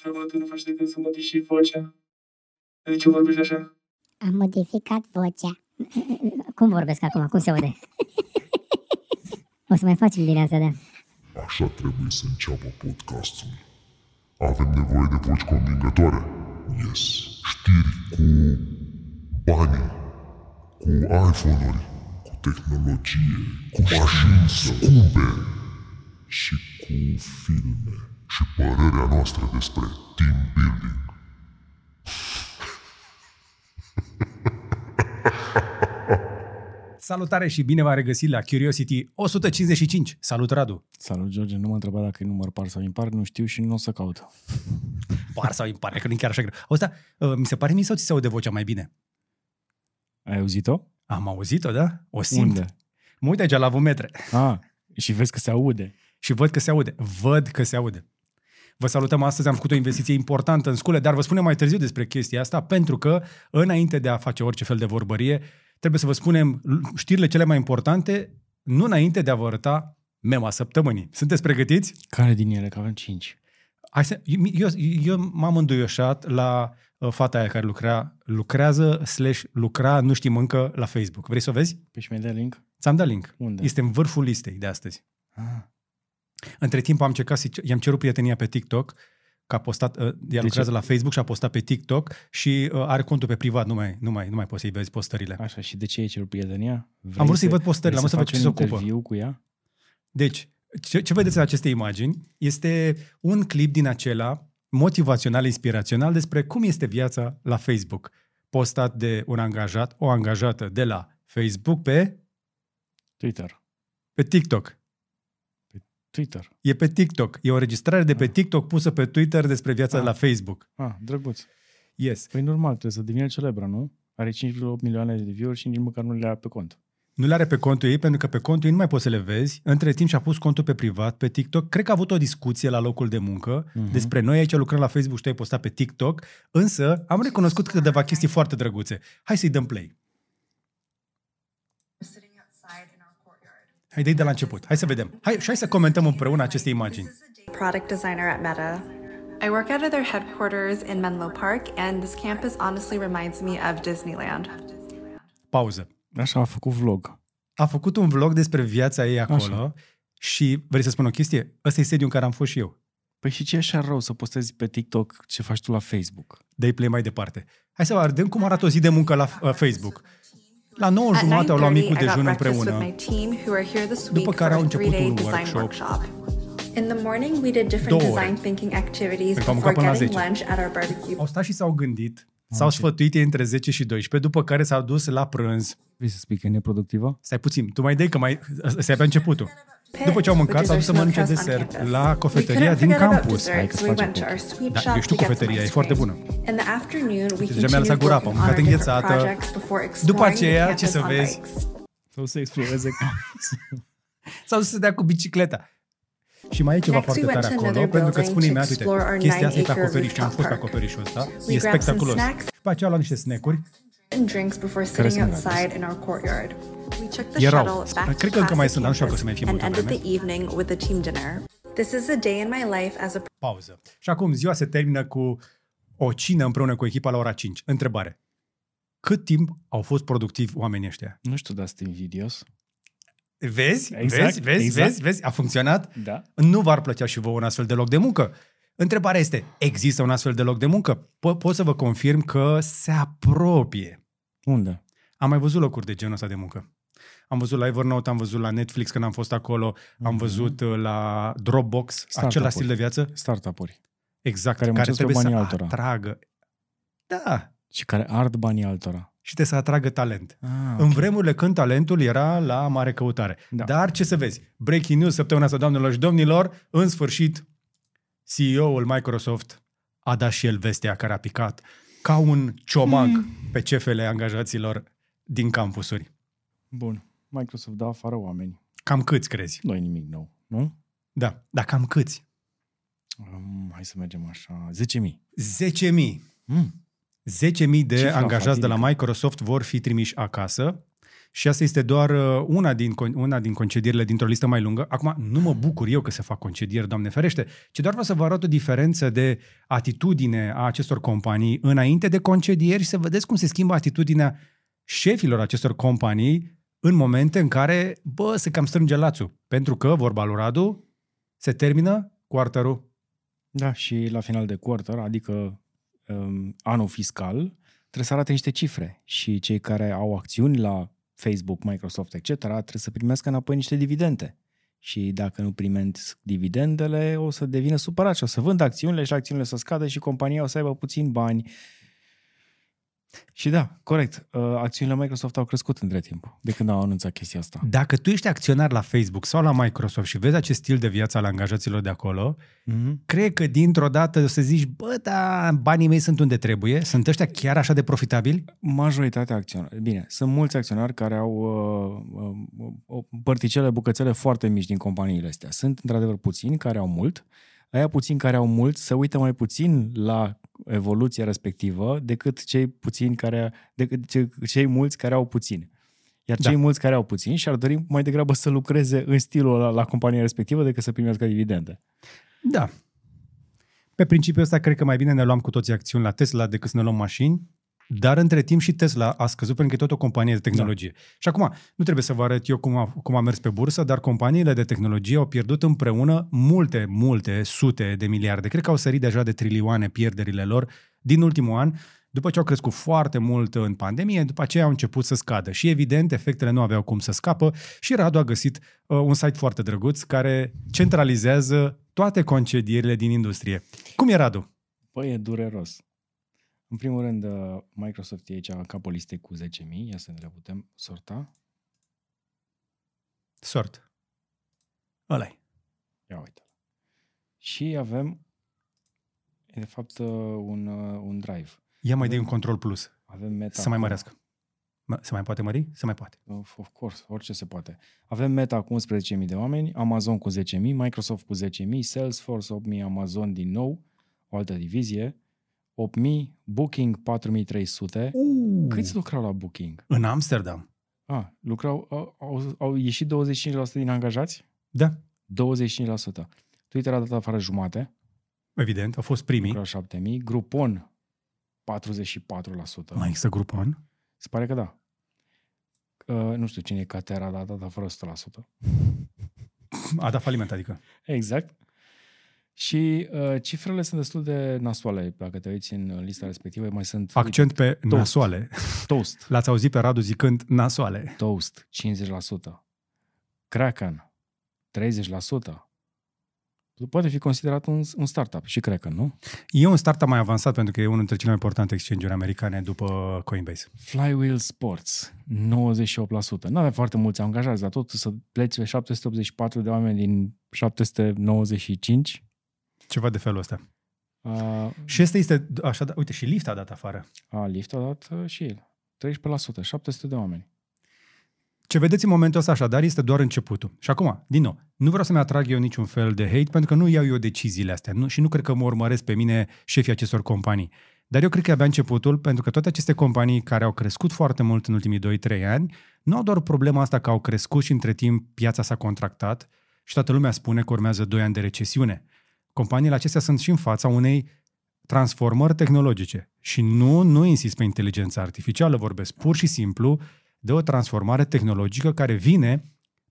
Treaba că nu faci decât să modifici vocea. De ce vorbești așa? Am modificat vocea. Cum vorbesc acum? Cum se aude? O să mai facem din asta, da. Așa trebuie să înceapă podcastul. Avem nevoie de voci convingătoare. Yes. Știri cu bani, cu iPhone-uri, cu tehnologie, cu mașini scumpe și cu filme și părerea noastră despre team building. Salutare și bine v-am regăsit la Curiosity 155. Salut, Radu! Salut, George. Nu mă întreba dacă e număr par sau impar, nu știu și nu o să caut. Par sau impar, că nu e chiar așa greu. Auzi, da, mi se pare mie sau ți se aude vocea mai bine? Ai auzit-o? Am auzit-o, da? O simt. Unde? Mă uit aici la vumetre Ah, și vezi că se aude. și văd că se aude. Văd că se aude. Vă salutăm astăzi, am făcut o investiție importantă în scule, dar vă spunem mai târziu despre chestia asta, pentru că înainte de a face orice fel de vorbărie, trebuie să vă spunem știrile cele mai importante, nu înainte de a vă arăta mema săptămânii. Sunteți pregătiți? Care din ele? Că avem cinci. Hai să, eu, eu m-am înduioșat la uh, fata aia care lucra, lucrează slash lucra, nu știm încă, la Facebook. Vrei să o vezi? Păi și mi dai link? Ți-am dat link. Unde? Este în vârful listei de astăzi. Ah, Între timp am încercat să i-am cerut prietenia pe TikTok, că a postat, uh, ea lucrează ce? la Facebook și a postat pe TikTok și uh, are contul pe privat, nu mai, nu mai, nu mai poți să-i vezi postările. așa, și de ce ai cerut prietenia? Vrei Am vrut să-i văd postările, vrei am vrut să văd cu ce faci se un ocupă. interviu cu ea? Deci, ce, ce vedeți în aceste imagini este un clip din acela motivațional, inspirațional despre cum este viața la Facebook, postat de un angajat, o angajată de la Facebook pe, Twitter. pe TikTok. Twitter. E pe TikTok. E o registrare de pe Ah. TikTok pusă pe Twitter despre viața Ah. de la Facebook. Ah, drăguț. Yes. Păi normal, trebuie să devină celebră, nu? Are 5,8 milioane de view-uri și nici măcar nu le are pe cont. Nu le are pe contul ei, pentru că pe contul ei nu mai poți să le vezi. Între timp și-a pus contul pe privat, pe TikTok. Cred că a avut o discuție la locul de muncă Mhm. despre noi aici lucrăm la Facebook și tu ai postat pe TikTok, însă am recunoscut câteva chestii foarte drăguțe. Hai să-i dăm play. sitting outside in our courtyard. Hai de de la început. Hai să vedem. Hai, și hai să comentăm împreună aceste imagini. Product designer at Meta. I work out of their headquarters in Menlo Park, and this campus honestly reminds me of Disneyland. Pauză. Așa a făcut vlog. A făcut un vlog despre viața ei acolo Așa. și vrei să spun o chestie? Ăsta e sediul în care am fost și eu. Păi și ce e așa rău să postezi pe TikTok ce faci tu la Facebook? Dă-i play mai departe. Hai să vedem cum arată o zi de muncă la uh, Facebook. La 9 At jumate au luat 9:30, micul I got dejun breakfast with împreună. my team who are here this După week care for au a început three-day un design workshop. workshop. In the morning, we did different Două ore. design thinking activities Pentru că am before mâncat până la getting 10. lunch at our barbecue. Au stat și s-au gândit, s-au sfătuit ei între 10 și 12, după care s-au dus la prânz. Vrei să spui că e neproductivă? Stai puțin, tu mai dai că mai... Ăsta e abia începutul. După ce au mâncat, s-au dus să mănânce desert la cofetăria din campus. Hai că so we face went to pot. our sweet Da, shop eu știu to get some cofetăria, e ice foarte cream. bună. In the afternoon, we Deja mi-a lăsat continued gura apă, am working on mâncat our different înghețată. projects before După exploring the aceea, ce campus să on vezi? bikes. Sau să exploreze campusul. S-au dus să dea cu bicicleta. Și mai e ceva Next, we foarte went tare to acolo, another pentru că building spune to imediat, uite, explore our chestia asta e pe nine-acre acoperiș și am fost pe rooftop acoperișul ăsta. We E grabbed some spectaculos. snacks. După aceea au luat niște snack-uri. And drinks before sitting sunt outside in our courtyard. We took the Erau. shuttle back Cred to că încă mai Classic sunt, dar nu știu dacă o să mai fie Campus multă and ended vreme. the evening with a team dinner. This is a day in my life as a Pauză. Și acum ziua se termină cu o cină împreună cu echipa la ora 5. Întrebare. Cât timp au fost productivi oamenii ăștia? Nu știu, dar sunt invidios. Vezi? Exact, vezi? Vezi? exact. Vezi? Vezi? A funcționat? Da. Nu v-ar plăcea și vouă un astfel de loc de muncă? Întrebarea este, există un astfel de loc de muncă? Po- pot să vă confirm că se apropie. Unde? Am mai văzut locuri de genul ăsta de muncă. Am văzut la Evernote, am văzut la Netflix când am fost acolo, am Mhm. văzut uh, la Dropbox, Startup-uri. același stil de viață. Startup-uri. Exact, Care care, muncesc pe trebuie să banii altora. atragă. Da, Și care ard banii altora. și trebuie să atragă talent. Ah, În vremurile când talentul era la mare căutare. Da. Dar ce să vezi? Breaking news săptămâna asta, doamnelor și domnilor, în sfârșit, CEO-ul Microsoft a dat și el vestea care a picat ca un ciomag Hmm. pe cefele angajaților din campusuri. Bun. Microsoft dă afară oameni. Cam câți crezi? Nu e nimic nou, nu? Da, dar cam câți? Um, hai să mergem așa. 10.000. 10.000. Mm. 10.000 de Cifra angajați de la fatidică. Microsoft vor fi trimiși acasă Și asta este doar uh, una din, con- una din concedierile dintr-o listă mai lungă. Acum, nu mă bucur eu că se fac concedieri, Doamne ferește, ci doar vreau să vă arăt o diferență de atitudine a acestor companii înainte de concedieri și să vedeți cum se schimbă atitudinea șefilor acestor companii în momente în care, bă, se cam strânge lațul. Pentru că, vorba lui Radu, se termină quarterul. Da, și la final de quarter, adică um, anul fiscal, trebuie să arate niște cifre și cei care au acțiuni la Facebook, Microsoft, etc., trebuie să primească înapoi niște dividende. Și dacă nu primesc dividendele, o să devină supărat și o să vândă acțiunile și acțiunile să scadă și compania o să aibă puțin bani. Și da, corect, uh, acțiunile Microsoft au crescut între timp, de când au anunțat chestia asta. Dacă tu ești acționar la Facebook sau la Microsoft și vezi acest stil de viață al angajaților de acolo, Mm-hmm. cred că dintr-o dată o să zici, bă, da, banii mei sunt unde trebuie, sunt ăștia chiar așa de profitabili? Majoritatea acționari. Bine, sunt mulți acționari care au uh, uh, părticele, bucățele foarte mici din companiile astea. Sunt într-adevăr puțini care au mult. Aia puțini care au mult se uită mai puțin la evoluția respectivă decât cei puțini care, decât ce- cei mulți care au puțin. Iar Da. cei mulți care au puțin și-ar dori mai degrabă să lucreze în stilul ăla la compania respectivă decât să primească dividende. Da. Pe principiul ăsta, cred că mai bine ne luam cu toții acțiuni la Tesla decât să ne luăm mașini, dar între timp și Tesla a scăzut pentru că e tot o companie de tehnologie. Da. Și acum, nu trebuie să vă arăt eu cum a, cum a mers pe bursă, dar companiile de tehnologie au pierdut împreună multe, multe sute de miliarde. Cred că au sărit deja de trilioane pierderile lor din ultimul an, după ce au crescut foarte mult în pandemie, după aceea au început să scadă. Și evident, efectele nu aveau cum să scapă și Radu a găsit uh, un site foarte drăguț care centralizează toate concedierile din industrie. Cum e, Radu? Păi, e dureros. În primul rând, uh, Microsoft e aici în capul listei cu 10.000. Ia să ne le putem sorta. Sort. ăla Ia uite. Și avem, e de fapt, uh, un, uh, un drive. Ia mai de un control plus. Avem Meta. Să mai cu- mărească. Mă- Se mai poate mări? Se mai poate. Of, of course, orice se poate. Avem Meta cu 11.000 de oameni, Amazon cu 10.000, Microsoft cu 10.000, Salesforce 8.000, Amazon din nou, o altă divizie, 8.000, Booking 4.300. Uh. Câți lucrau la Booking? În Amsterdam. Ah, lucrau, au, au, au ieșit 25% din angajați? Da, 25%. Twitter a dat afară jumate, evident, au fost primii. lucrau 7.000, Groupon 44%. Mai există Groupon? Se pare că da. Uh, nu știu cine e Catera, dar a dat afară 100%. A dat faliment, adică. Exact. Și uh, cifrele sunt destul de nasoale. Dacă te uiți în lista respectivă, mai sunt... Accent pe Toast. nasoale. Toast. L-ați auzit pe Radu zicând nasoale. Toast, 50%. Kraken, 30%. Poate fi considerat un, un startup și Kraken, nu? E un startup mai avansat pentru că e unul dintre cele mai importante exchange-uri americane după Coinbase. Flywheel Sports, 98%. Nu avea foarte mulți angajați, dar tot să pleci pe 784 de oameni din 795. Ceva de felul ăsta. Uh, Și este, este așa, da, uite, și Lyft a dat afară. a, Lyft a dat uh, și el. 13%, 700 de oameni. Ce vedeți în momentul ăsta așadar este doar începutul. Și acum, din nou, nu vreau să-mi atrag eu niciun fel de hate pentru că nu iau eu deciziile astea nu, și nu cred că mă urmăresc pe mine șefii acestor companii. Dar eu cred că e abia începutul pentru că toate aceste companii care au crescut foarte mult în ultimii 2-3 ani nu au doar problema asta că au crescut și între timp piața s-a contractat și toată lumea spune că urmează 2 ani de recesiune. Companiile acestea sunt și în fața unei transformări tehnologice. Și nu, nu insist pe inteligența artificială, vorbesc pur și simplu de o transformare tehnologică care vine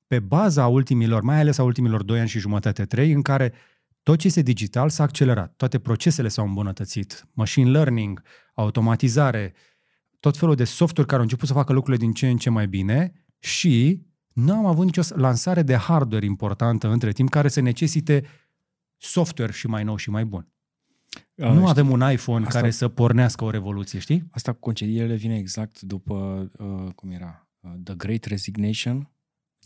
pe baza ultimilor, mai ales a ultimilor 2 ani și jumătate, 3, în care tot ce este digital s-a accelerat, toate procesele s-au îmbunătățit, machine learning, automatizare, tot felul de software care au început să facă lucrurile din ce în ce mai bine și nu am avut nicio lansare de hardware importantă între timp care să necesite software și mai nou și mai bun. Uh, nu știi, avem un iPhone asta- care să pornească o revoluție, știi? Asta cu concedierile vine exact după, uh, cum era, uh, The Great Resignation,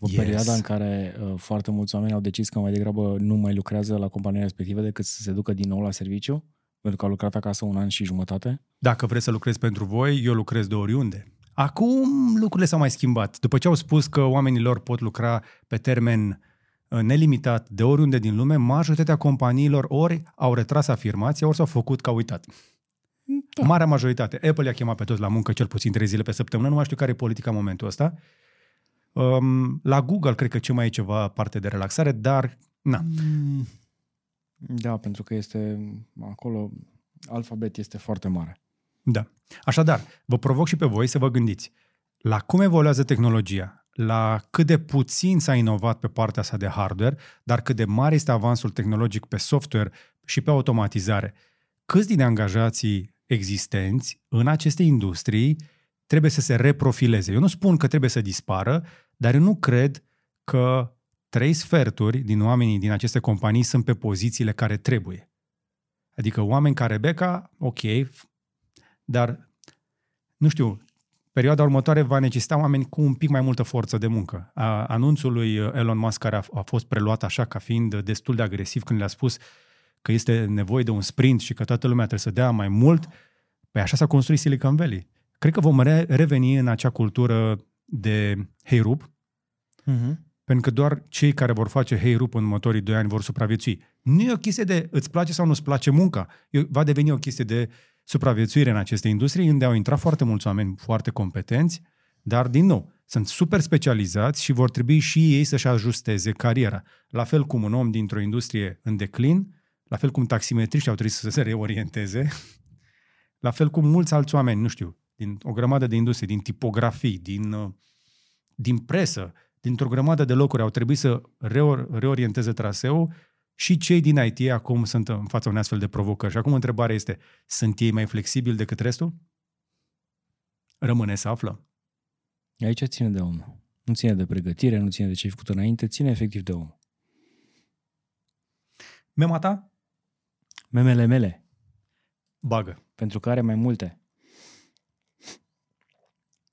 o Yes. perioadă în care uh, foarte mulți oameni au decis că mai degrabă nu mai lucrează la compania respectivă decât să se ducă din nou la serviciu, pentru că au lucrat acasă un an și jumătate. Dacă vreți să lucrez pentru voi, eu lucrez de oriunde. Acum lucrurile s-au mai schimbat. După ce au spus că oamenii lor pot lucra pe termen uh, nelimitat de oriunde din lume, majoritatea companiilor ori au retras afirmația, ori s-au făcut ca uitat. Da. Marea majoritate. Apple i-a chemat pe toți la muncă cel puțin trei zile pe săptămână, nu mai știu care e politica în momentul ăsta. Um, la Google cred că ce mai e ceva parte de relaxare, dar na. Mm. Da, pentru că este acolo, alfabet este foarte mare. Da. Așadar, vă provoc și pe voi să vă gândiți la cum evoluează tehnologia, la cât de puțin s-a inovat pe partea asta de hardware, dar cât de mare este avansul tehnologic pe software și pe automatizare. Câți din angajații existenți în aceste industrii trebuie să se reprofileze. Eu nu spun că trebuie să dispară, dar eu nu cred că trei sferturi din oamenii din aceste companii sunt pe pozițiile care trebuie. Adică oameni ca Rebecca, ok, dar nu știu, perioada următoare va necesita oameni cu un pic mai multă forță de muncă. A, anunțul lui Elon Musk care a, a fost preluat așa ca fiind destul de agresiv când le-a spus că este nevoie de un sprint și că toată lumea trebuie să dea mai mult, păi așa s-a construit Silicon Valley. Cred că vom re- reveni în acea cultură de heirup, Uh-huh. pentru că doar cei care vor face heirup în următorii doi ani vor supraviețui. Nu e o chestie de îți place sau nu-ți place munca. E, va deveni o chestie de supraviețuire în aceste industrii, unde au intrat foarte mulți oameni foarte competenți, dar, din nou, sunt super specializați și vor trebui și ei să-și ajusteze cariera. La fel cum un om dintr-o industrie în declin, la fel cum taximetriști au trebuit să se reorienteze, la fel cum mulți alți oameni, nu știu, din o grămadă de industrie, din tipografii, din, uh, din presă, dintr-o grămadă de locuri au trebuit să reor- reorienteze traseul și cei din IT acum sunt în fața unei astfel de provocări. Și acum întrebarea este, sunt ei mai flexibili decât restul? Rămâne să aflăm. Aici ține de om. Nu ține de pregătire, nu ține de ce ai făcut înainte, ține efectiv de om. Mema ta? Memele mele, Bagă. pentru că are mai multe.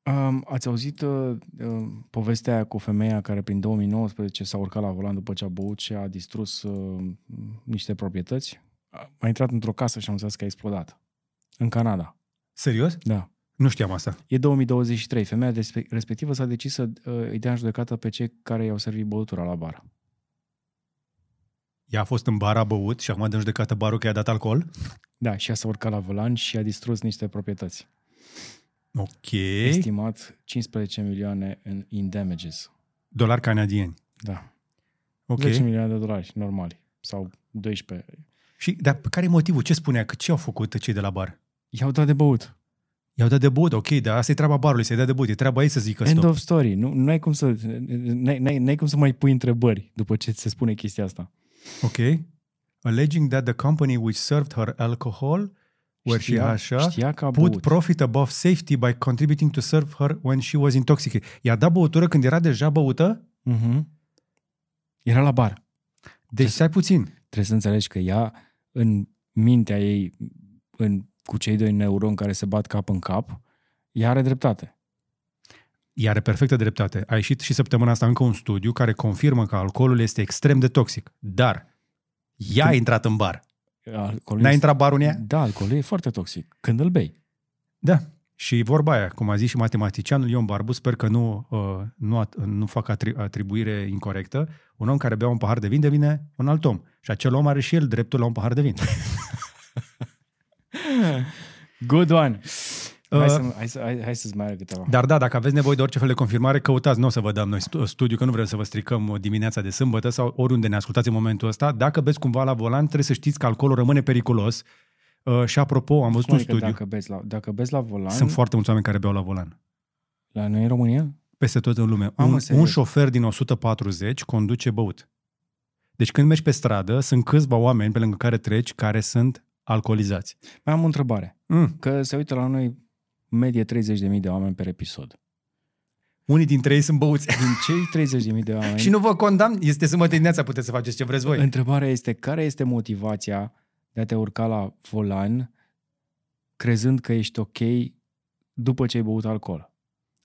Um, ați auzit uh, uh, povestea aia cu femeia care prin 2019 s-a urcat la volan după ce a băut și a distrus uh, niște proprietăți? A a intrat într-o casă și am zis că a explodat. În Canada. Serios? Da. Nu știam asta. E 2023. Femeia despe- respectivă s-a decis să uh, îi dea în judecată pe cei care i-au servit băutura la bar. Ea a fost în bar, a băut și acum dă în judecată barul că i-a dat alcool? Da, și a s-a urcat la volan și a distrus niște proprietăți. Ok. Estimat 15 milioane în in damages. Dolari canadieni. Da. Ok. 10 milioane de dolari normali. Sau 12. Și, dar care e motivul? Ce spunea? Că ce au făcut cei de la bar? I-au dat de băut. I-au dat de băut, ok, dar asta e treaba barului, să-i dea de băut, e treaba ei să zică End stop. of story. Nu, nu ai cum să n-ai, n-ai, n-ai cum să mai pui întrebări după ce ți se spune chestia asta. Ok. Alleging that the company which served her alcohol, where she Știa- așa, știa că a put băut. profit above safety by contributing to serve her when she was intoxicated. I-a dat băutură când era deja băută? Uh-huh. Era la bar. Deci stai puțin. Trebuie să înțelegi că ea, în mintea ei, în, cu cei doi neuroni care se bat cap în cap, ea are dreptate. Ea are perfectă dreptate. A ieșit și săptămâna asta încă un studiu care confirmă că alcoolul este extrem de toxic. Dar ea a intrat în bar. Alcoolul N-a este- intrat barul în ea? Da, alcoolul e foarte toxic. Când îl bei. Da. Și vorba aia, cum a zis și matematicianul Ion Barbu, sper că nu, uh, nu, at- nu fac atri- atribuire incorrectă, un om care bea un pahar de vin devine un alt om. Și acel om are și el dreptul la un pahar de vin. Good one! Hai, Uh, să, hai, să, hai, hai să-ți mai arăt câteva. Dar da, dacă aveți nevoie de orice fel de confirmare, căutați, nu o să vă dăm noi stu- studiu, că nu vrem să vă stricăm dimineața de sâmbătă sau oriunde ne ascultați în momentul ăsta. Dacă beți cumva la volan, trebuie să știți că alcoolul rămâne periculos. Uh, și apropo, am văzut Cum un adică studiu. Dacă bezi, la, dacă bezi la volan, Sunt foarte mulți oameni care beau la volan. la noi în România? Peste tot în lume. Mamă, un, serios? un șofer din 140 conduce băut. Deci când mergi pe stradă, sunt câțiva oameni pe lângă care treci care sunt alcoolizați. Mai am o întrebare. Mm. Că se uită la noi medie 30.000 de oameni pe episod. Unii dintre ei sunt băuți. Din cei 30.000 de oameni, și nu vă condamn, este sâmbătă dimineața, puteți să faceți ce vreți voi. întrebarea este care este motivația de a te urca la volan crezând că ești ok după ce ai băut alcool?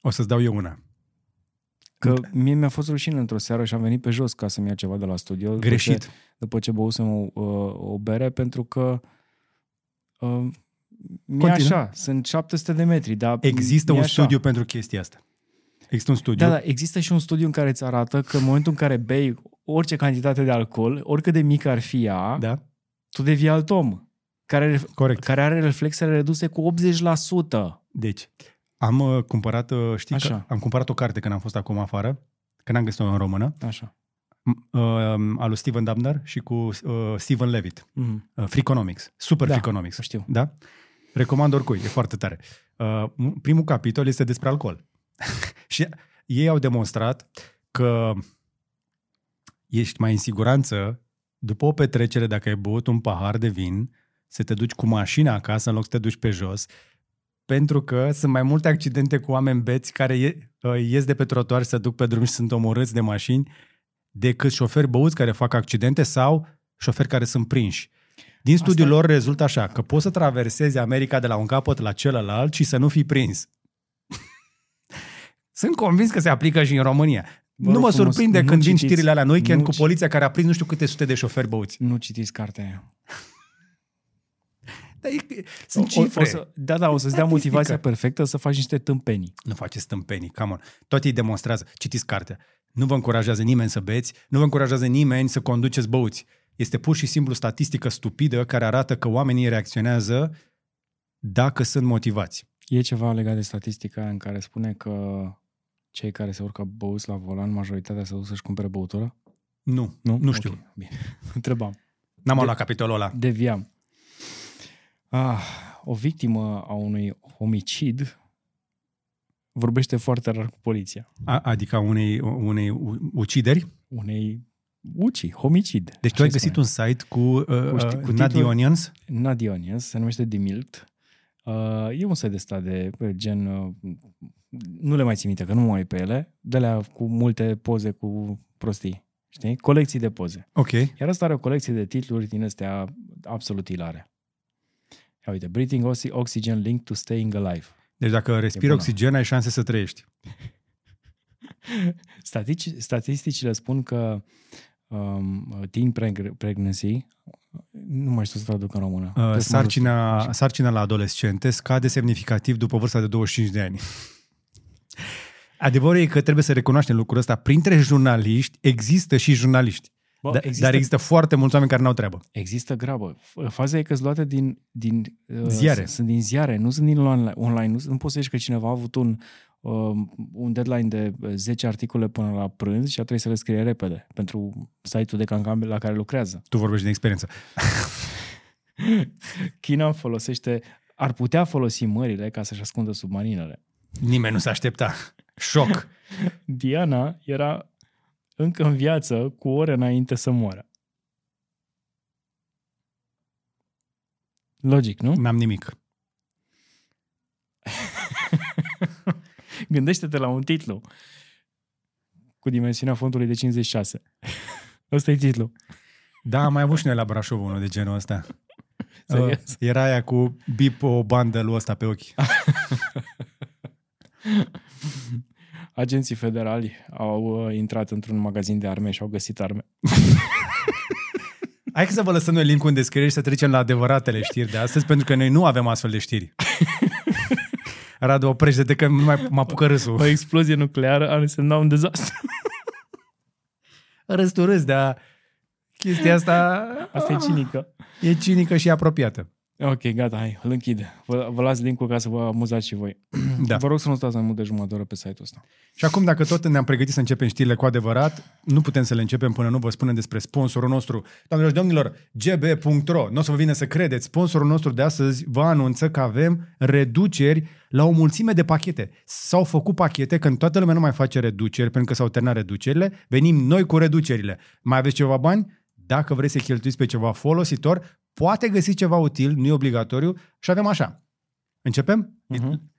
O să-ți dau eu una. Că mie mi-a fost rușine într-o seară și am venit pe jos ca să-mi ia ceva de la studio. după Greșit. Ce, după ce băusem o, o, o bere, pentru că uh, mi Continuă. așa, sunt 700 de metri, dar Există mi-e un așa. studiu pentru chestia asta. Există un studiu. Da, da, există și un studiu în care îți arată că în momentul în care bei orice cantitate de alcool, oricât de mică ar fi ea, da? tu devii alt om, care, Corect. care are reflexele reduse cu 80%. Deci, Am uh, cumpărat, uh, știi, că Așa. am cumpărat o carte când am fost acum afară, că n-am găsit-o în română, Așa. m- uh, al lui Steven Dubner și cu uh, Steven Levitt. Mm. Uh, Freakonomics. Super Da, Freakonomics. o știu. Da? Recomand oricui, e foarte tare. Uh, primul capitol este despre alcool. și ei au demonstrat că ești mai în siguranță după o petrecere dacă ai băut un pahar de vin, să te duci cu mașina acasă în loc să te duci pe jos, pentru că sunt mai multe accidente cu oameni beți care ie, uh, ies de pe trotuar și se duc pe drum și sunt omorâți de mașini, decât șoferi băuți care fac accidente sau șoferi care sunt prinși. Din studiul Asta- lor rezultă așa, că poți să traversezi America de la un capăt la celălalt și să nu fii prins. Sunt convins că se aplică și în România. Vă nu rog mă frumos, surprinde nu când vin citiți- știrile alea în weekend nu cu ci- poliția care a prins nu știu câte sute de șoferi băuți. Nu citiți cartea aia. Dar e, sunt O- o, cifre. o să, da, da, o să-ți dea Statistică. motivația perfectă să faci niște tâmpenii. Nu faceți stâmpenii, come on. Toate îi demonstrează. Citiți cartea. Nu vă încurajează nimeni să beți, nu vă încurajează nimeni să conduceți băuți. Este pur și simplu statistică stupidă care arată că oamenii reacționează dacă sunt motivați. E ceva legat de statistica aia în care spune că cei care se urcă băuți la volan, majoritatea se duc să-și cumpere băutură? Nu, Nu? nu Ok, știu. Bine. Întrebam. N-am De- de... la capitolul ăla. Deviam. Ah, o victimă a unui homicid vorbește foarte rar cu poliția. A, adică unei, unei u- ucideri. Unei uci, homicid. Deci tu așa ai găsit spune. un site cu, uh, Cu ști- cu cu Nutty titlul- Onions? Nutty Onions, se numește Demilked. Uh, e un site de stat de uh, gen... Uh, nu le mai țin minte, că nu mă uit pe ele. De la cu multe poze cu prostii. Știi? Colecții de poze. Ok. Iar ăsta are o colecție de titluri din astea absolut ilare. Ia uite, Breathing oxy- Oxygen Linked to Staying Alive. Deci dacă respiri bună. oxigen, ai șanse să trăiești. Statici, statisticile spun că um, teen preg- pregnancy, nu mai știu să traduc în română. Uh, Trebuie să mă duc. sarcina, sarcina la adolescente scade semnificativ după vârsta de 25 de ani. Adevărul e că trebuie să recunoaștem lucrul ăsta. Printre jurnaliști există și jurnaliști. Bă, Da, există, Dar există foarte mulți oameni care n-au treabă. există grabă. F- Faza e că sunt luate din, din uh, Ziare. Sunt din ziare, nu sunt din online. online. Nu, nu poți să zici că cineva a avut un, um, un deadline de uh, 10 articole până la prânz și a trebuit să le scrie repede pentru site-ul de cancam la care lucrează. Tu vorbești din experiență. China folosește, ar putea folosi mările ca să-și ascundă submarinele. Nimeni nu se aștepta. Șoc. Diana era încă în viață cu ore înainte să moară. Logic, nu? N-am nimic. Gândește-te la un titlu cu dimensiunea fontului de 56. Ăsta e titlul. Da, am mai avut și noi la Brașov unul de genul ăsta. Serios? Uh, Era aia cu bip o bandă lui ăsta pe ochi. Agenții federali au uh, intrat într-un magazin de arme și au găsit arme. Hai că să vă lăsăm noi link-ul în descriere și să trecem la adevăratele știri de astăzi, pentru că noi nu avem astfel de știri. Radu, oprește-te că nu mai mă apucă râsul. O explozie nucleară ar însemna un dezastru. Râs tu râs, dar chestia asta Asta e cinică. e cinică și apropiată. Ok, gata, hai, îl închid. Vă, vă las link-ul ca să vă amuzați și voi. Da. Vă rog să nu stați mai mult de jumătate de oră pe site-ul ăsta. Și acum, dacă tot ne-am pregătit să începem știrile cu adevărat, nu putem să le începem până nu vă spunem despre sponsorul nostru. Doamnelor și domnilor, gb.ro, nu o să vă vină să credeți, sponsorul nostru de astăzi vă anunță că avem reduceri la o mulțime de pachete. S-au făcut pachete când toată lumea nu mai face reduceri, pentru că s-au terminat reducerile, venim noi cu reducerile. Mai aveți ceva bani? Dacă vreți să cheltuiți pe ceva folositor, poate găsiți ceva util, nu e obligatoriu și avem așa. Începem? Mhm.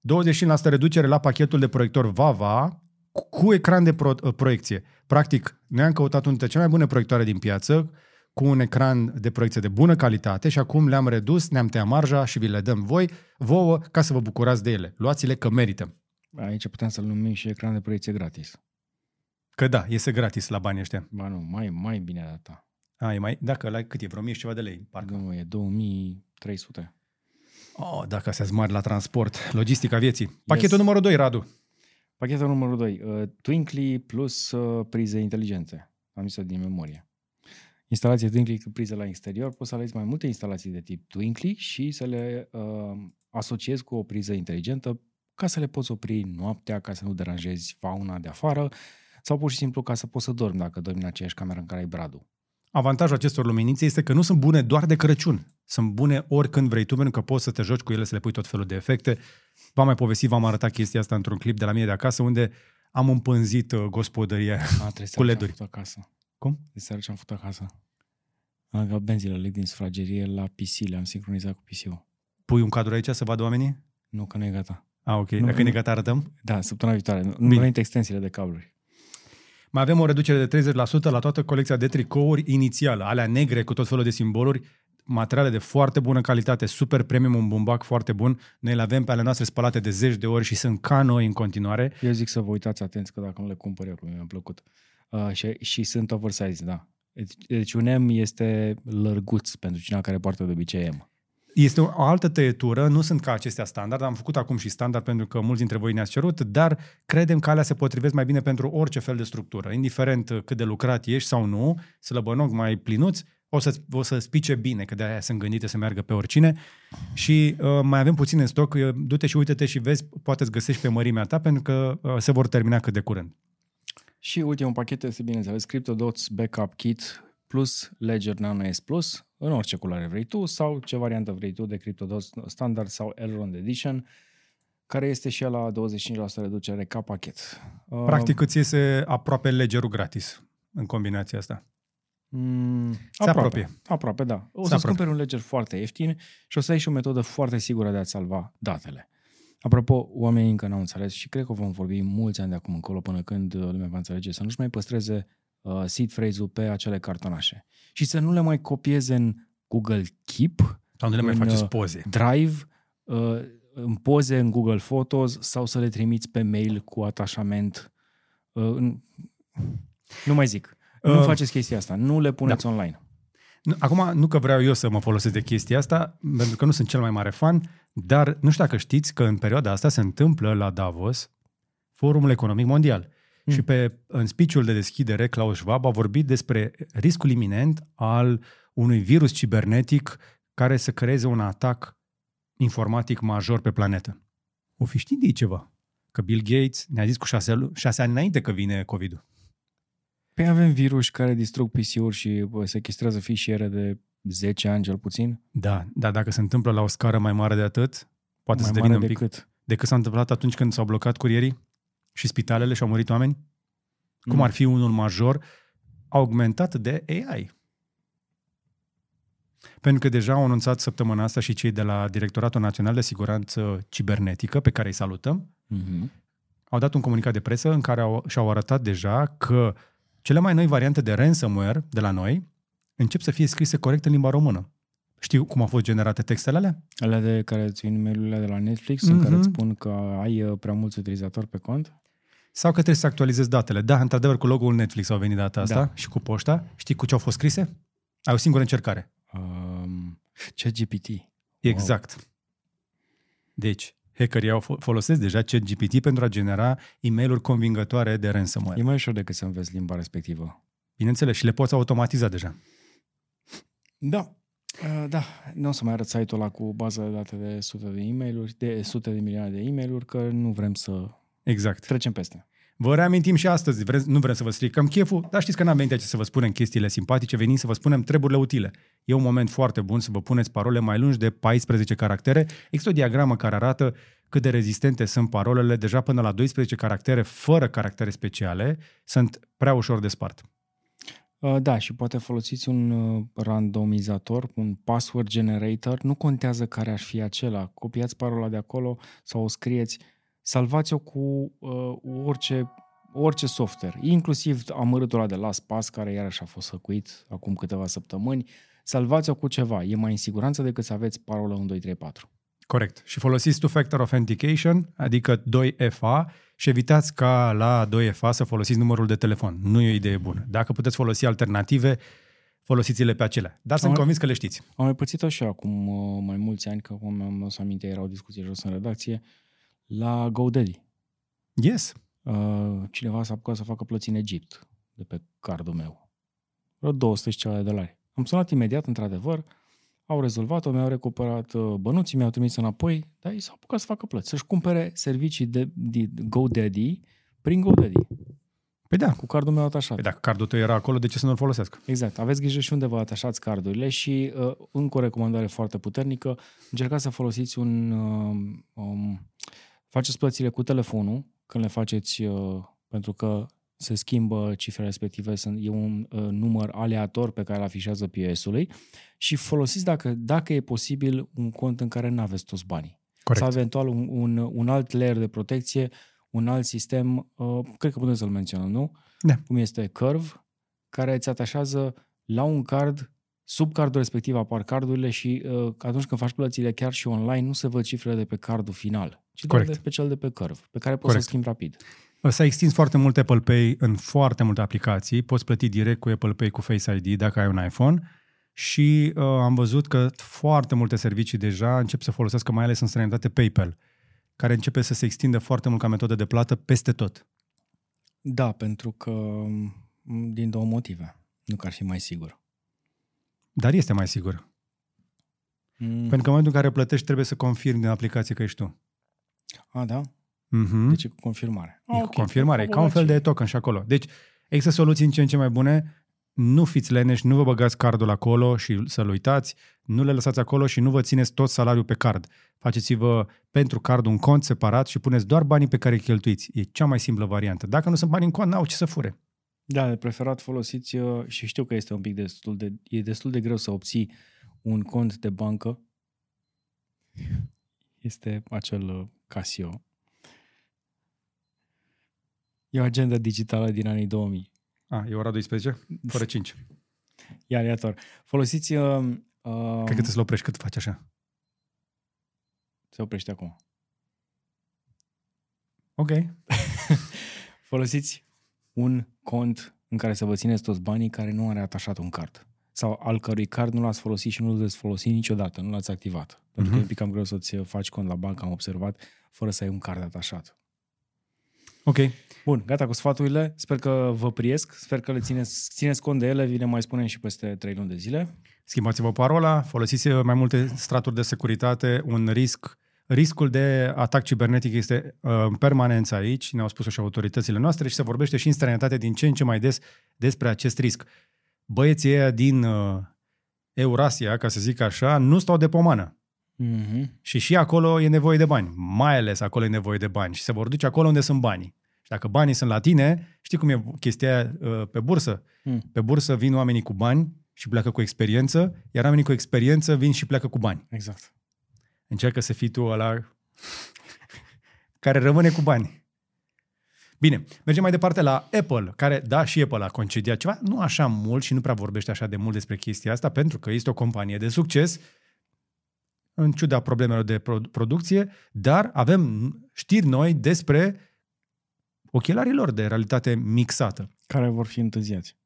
25% reducere la pachetul de proiector VAVA cu- cu ecran de pro- uh, proiecție. Practic, noi am căutat unul dintre cele mai bune proiectoare din piață cu un ecran de proiecție de bună calitate și acum le-am redus, ne-am tăiat marja și vi le dăm voi, vouă, ca să vă bucurați de ele. Luați-le că merită. Aici putem să-l numim și ecran de proiecție gratis. Că da, iese gratis la banii ăștia. Ba nu, mai, mai bine de data. A, e mai, dacă la cât e, vreo mie și ceva de lei, parcă. Nu, e 2300. Oh, dacă astea sunt mari la transport, logistica vieții. Pachetul numărul 2, Radu. Pachetul numărul 2. Uh, Twinkly plus uh, prize inteligente. Am zis din memorie. Instalație Twinkly cu prize la exterior. Poți să alegi mai multe instalații de tip Twinkly și să le uh, asociezi cu o priză inteligentă ca să le poți opri noaptea, ca să nu deranjezi fauna de afară, sau pur și simplu ca să poți să dormi dacă dormi în aceeași cameră în care ai bradul. Avantajul acestor luminițe este că nu sunt bune doar de Crăciun. Sunt bune oricând vrei tu, pentru că poți să te joci cu ele, să le pui tot felul de efecte. V-am mai povestit, v-am arătat chestia asta într-un clip de la mine de acasă, unde am împânzit uh, gospodăria. A, trebuie să Cu arăt ce LED-uri. am făcut acasă. Cum? Trebuie să arăt ce am făcut acasă. Am legat benzile leg din sufragerie la PC, le-am sincronizat cu PC-ul. Pui un cadru aici să vadă oamenii? Nu, că nu e gata. Ah, ok. Nu, Dacă nu. e gata, arătăm. Da, săptămâna viitoare. Nu Bine. mi venit extensiile de cabluri. Mai avem o reducere de 30% la toată colecția de tricouri inițială, alea negre cu tot felul de simboluri, materiale de foarte bună calitate, super premium, un bumbac foarte bun. Noi le avem pe ale noastre spălate de zeci de ori și sunt ca noi în continuare. Eu zic să vă uitați atenți că dacă nu le cumpăr eu, că mi-a plăcut. Uh, și, și sunt oversize, da. Deci, Deci un M este lărguț pentru cineva care poartă de obicei M. Este o o altă tăietură, nu sunt ca acestea standard, am făcut acum și standard pentru că mulți dintre voi ne-ați cerut, dar credem că alea se potrivesc mai bine pentru orice fel de structură, indiferent cât de lucrat ești sau nu, slăbănoc mai plinuți, o să, o să spice bine, că de-aia sunt gândite să meargă pe oricine. Și uh, mai avem puțin în stoc, uh, du-te și uite-te și vezi, poate îți găsești pe mărimea ta, pentru că uh, se vor termina cât de curând. Și ultimul pachet este, bineînțeles, CryptoDots Backup Kit plus Ledger Nano S Plus, în orice culoare vrei tu, sau ce variantă vrei tu de CryptoDots Standard sau Elrond Edition, care este și la 25% reducere ca pachet. Uh, Practic îți iese aproape legerul gratis în combinația asta. Mm, Se aproape, apropie. Aproape, da. O Se să-ți apropie. cumperi un ledger foarte ieftin și o să ai și o metodă foarte sigură de a-ți salva datele. Apropo, oamenii încă n-au înțeles și cred că vom vorbi mulți ani de acum încolo până când uh, lumea va înțelege să nu-și mai păstreze uh, seed phrase-ul pe acele cartonașe și să nu le mai copieze în Google Keep, Sau nu le mai În, faceți uh, poze. Drive, uh, în poze în Google Photos sau să le trimiți pe mail cu atașament. Uh, în- nu mai zic. Nu Uh, faceți chestia asta. Nu le puneți online. Nu, Acum, nu că vreau eu să mă folosesc de chestia asta, pentru că nu sunt cel mai mare fan, dar nu știu dacă știți că în perioada asta se întâmplă la Davos Forumul Economic Mondial. Mm. Și pe, în speech-ul de deschidere, Klaus Schwab a vorbit despre riscul iminent al unui virus cibernetic care să creeze un atac informatic major pe planetă. O fi știți de ceva? Că Bill Gates ne-a zis cu șase, lu- șase ani înainte că vine COVID-ul. Păi avem virus care distrug PC-uri și bă, sequestrează fișiere de 10 ani cel puțin. Da, dar dacă se întâmplă la o scară mai mare de atât, poate mai să devină mare un pic... decât. decât s-a întâmplat atunci când s-au blocat curierii și spitalele și au murit oameni? Cum Mm. ar fi unul major augmentat de AI? Pentru că deja au anunțat săptămâna asta și cei de la Directoratul Național de Siguranță Cibernetică, pe care îi salutăm, Mhm. au dat un comunicat de presă în care au, și-au arătat deja că cele mai noi variante de ransomware de la noi încep să fie scrise corect în limba română. Știu cum au fost generate textele alea? Alea de care îți vin mail de la Netflix în care Mhm. îți spun că ai uh, prea mulți utilizatori pe cont? Sau că trebuie să actualizezi datele. Da, într-adevăr, cu logo-ul Netflix au venit data asta Da. și cu poșta. Știi cu ce au fost scrise? Ai o singură încercare. Um, ChatGPT. Exact. Deci, hackerii au fo- folosesc deja ChatGPT pentru a genera e mail convingătoare de ransomware. E mai ușor decât să înveți limba respectivă. Bineînțeles, și le poți automatiza deja. Da. Uh, da, nu o să mai arăt site-ul ăla cu bază de date de sute de e mail de sute de milioane de e mail că nu vrem să Exact. trecem peste. Vă reamintim și astăzi, vrem, nu vrem să vă stricăm cheful, dar știți că n-am venit aici să vă spunem chestiile simpatice, venim să vă spunem treburile utile. E un moment foarte bun să vă puneți parole mai lungi de 14 caractere. Există o diagramă care arată cât de rezistente sunt parolele, deja până la 12 caractere, fără caractere speciale, sunt prea ușor de spart. Uh, Da, și poate folosiți un uh, randomizator, un password generator, nu contează care ar fi acela, copiați parola de acolo sau o scrieți, salvați-o cu uh, orice, orice software, inclusiv amărâtul ăla de LastPass, care iarăși a fost săcuit acum câteva săptămâni, salvați-o cu ceva, e mai în siguranță decât să aveți parola 1, 2, 3, 4. Corect. Și folosiți two-factor authentication, adică 2FA, și evitați ca la 2FA să folosiți numărul de telefon. Nu e o idee bună. Dacă puteți folosi alternative, folosiți-le pe acelea. Dar sunt Am- convins că le știți. Am mai pățit-o și eu acum uh, mai mulți ani, că acum mi-am adus aminte, era o discuție jos în redacție, la GoDaddy. Yes. Uh, cineva s-a apucat să facă plăți în Egipt de pe cardul meu. Vreo 200 și ceva de dolari. Am sunat imediat, într-adevăr, au rezolvat-o, mi-au recuperat uh, bănuții, mi-au trimis înapoi, dar ei s-au apucat să facă plăți, să-și cumpere servicii de, de GoDaddy prin GoDaddy, Păi da. cu cardul meu atașat. Păi dacă cardul tău era acolo, de ce să nu-l folosească? Exact. Aveți grijă și unde vă atașați cardurile și uh, încă o recomandare foarte puternică, încercați să folosiți un... Uh, um, faceți plățile cu telefonul când le faceți, uh, pentru că se schimbă cifrele respective, sunt, e un uh, număr aleator pe care îl afișează POS-ului și folosiți, dacă, dacă e posibil, un cont în care nu aveți toți banii. Corect. Sau eventual un, un, un alt layer de protecție, un alt sistem, uh, cred că putem să-l menționăm, nu? Da. Cum este Curve, care îți atașează la un card, sub cardul respectiv apar cardurile și uh, atunci când faci plățile chiar și online, nu se văd cifrele de pe cardul final, ci doar Corect. de pe cel de pe Curve, pe care poți Corect. să schimbi rapid. S-a extins foarte mult Apple Pay în foarte multe aplicații. Poți plăti direct cu Apple Pay cu Face ID dacă ai un iPhone și uh, am văzut că foarte multe servicii deja încep să folosească, mai ales în străinătate, PayPal, care începe să se extindă foarte mult ca metodă de plată peste tot. Da, pentru că m, din două motive. Nu că ar fi mai sigur. Dar este mai sigur. Mm. Pentru că în momentul în care plătești trebuie să confirmi din aplicație că ești tu. A, da? Mm-hmm. Deci e cu confirmare. E Ah, cu ok. confirmare, e ca un fel Acolo de token și acolo. Deci există soluții în ce în ce mai bune, nu fiți leneși, nu vă băgați cardul acolo și să-l uitați, nu le lăsați acolo și nu vă țineți tot salariul pe card. Faceți-vă pentru card un cont separat și puneți doar banii pe care îi cheltuiți. E cea mai simplă variantă. Dacă nu sunt bani în cont, n-au ce să fure. Da, de preferat folosiți uh, și știu că este un pic destul de, e destul de greu să obții un cont de bancă. Este acel uh, Casio. E o agenda digitală din anii 2000. A, e ora 12? Fără 5. E aleator. Folosiți... Uh, uh, Cred că trebuie să-l oprești cât faci așa. Se oprește acum. Ok. Folosiți un cont în care să vă țineți toți banii care nu are atașat un card. Sau al cărui card nu l-ați folosit și nu l veți folosi niciodată, nu l-ați activat. Pentru că Mhm. e un pic cam greu să-ți faci cont la bancă, am observat, fără să ai un card atașat. Ok. Bun, gata cu sfaturile. Sper că vă priesc, sper că le țineți, țineți cont de ele, vi le mai spunem și peste 3 luni de zile. Schimbați-vă parola, folosiți mai multe straturi de securitate, un risc. Riscul de atac cibernetic este uh, în permanență aici, ne-au spus și autoritățile noastre și se vorbește și în străinătate din ce în ce mai des despre acest risc. Băieții ăia din uh, Eurasia, ca să zic așa, nu stau de pomană. Mm-hmm. Și și acolo e nevoie de bani. Mai ales acolo e nevoie de bani. Și se vor duce acolo unde sunt banii. Și dacă banii sunt la tine, știi cum e chestia aia, uh, pe bursă? Mm. Pe bursă vin oamenii cu bani și pleacă cu experiență, iar oamenii cu experiență vin și pleacă cu bani. Exact. Încearcă să fii tu ăla care rămâne cu bani. Bine, mergem mai departe la Apple, care, da, și Apple a concediat ceva, nu așa mult și nu prea vorbește așa de mult despre chestia asta, pentru că este o companie de succes, în ciuda problemelor de pro- producție, dar avem știri noi despre ochelarii lor de realitate mixată. Care vor fi întârziați.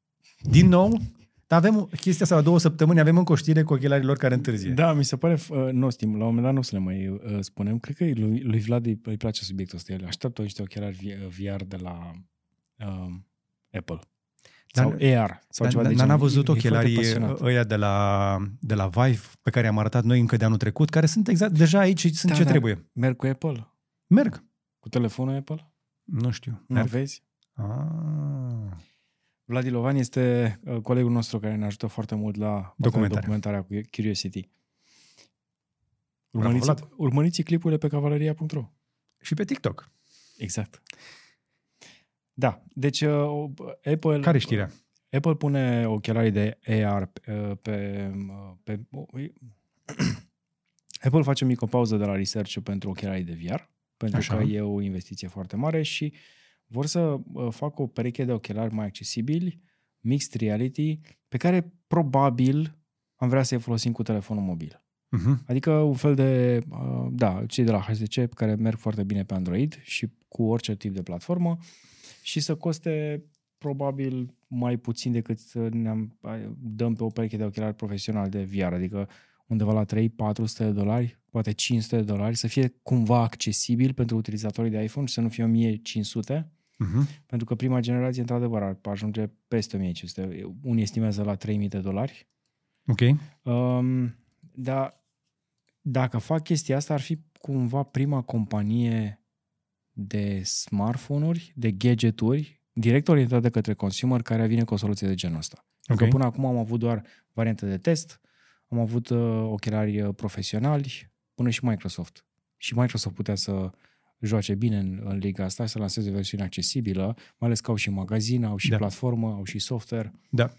Din nou, dar avem chestia asta la două săptămâni, avem încă o știre cu ochelarii lor care întârzie. Da, mi se pare uh, nostim. La un moment dat nu o să le mai uh, spunem. Cred că lui, lui Vlad îi, îi place subiectul ăsta. El așteaptă niște ochelari vi- VR de la uh, Apple. Dar- sau AR. Sau Dar ceva de n- genul. n-a văzut E- e foarte ochelarii pasionat. ăia de la, de la Vive pe care am arătat noi încă de anul trecut, care sunt exact deja aici și sunt Da, ce da. trebuie. Merg cu Apple? Merg. Cu telefonul Apple? Nu știu. Nu Merg. vezi? Ah. Vlad Ilovan este uh, colegul nostru care ne ajută foarte mult la partea de Documentare. documentarea cu Curiosity. Bravo, Urmăriți, Vlad. urmăriți clipurile pe cavaleria.ro. Și pe TikTok. Exact. Da, deci uh, Apple... Care e știrea? Apple pune ochelarii de AR uh, pe... uh, pe Apple face o mică pauză de la research pentru ochelarii de VR, pentru Așa. că e o investiție foarte mare și vor să uh, facă o pereche de ochelari mai accesibili, mixed reality, pe care probabil am vrea să-i folosim cu telefonul mobil. Uh-huh. Adică un fel de, uh, da, cei de la HTC care merg foarte bine pe Android și cu orice tip de platformă și să coste probabil mai puțin decât să ne dăm pe o pereche de ochelari profesional de VR, adică undeva la 3-400 de dolari, poate 500 de dolari, să fie cumva accesibil pentru utilizatorii de iPhone și să nu fie 1500, Uh-huh. pentru că prima generație, într-adevăr, ar ajunge peste 1500. Unii estimează la 3000 de dolari. Ok. Um, Dar dacă fac chestia asta, ar fi cumva prima companie de smartphone-uri, de gadgeturi, direct orientată către consumer, care vine cu o soluție de genul ăsta. Pentru Ok. că până acum am avut doar variante de test, am avut uh, ochelari uh, profesionali, până și Microsoft. Și Microsoft putea să joace bine în, în liga asta, să lanseze versiune accesibilă, mai ales că au și magazin, au și Da. platformă, au și software. Da.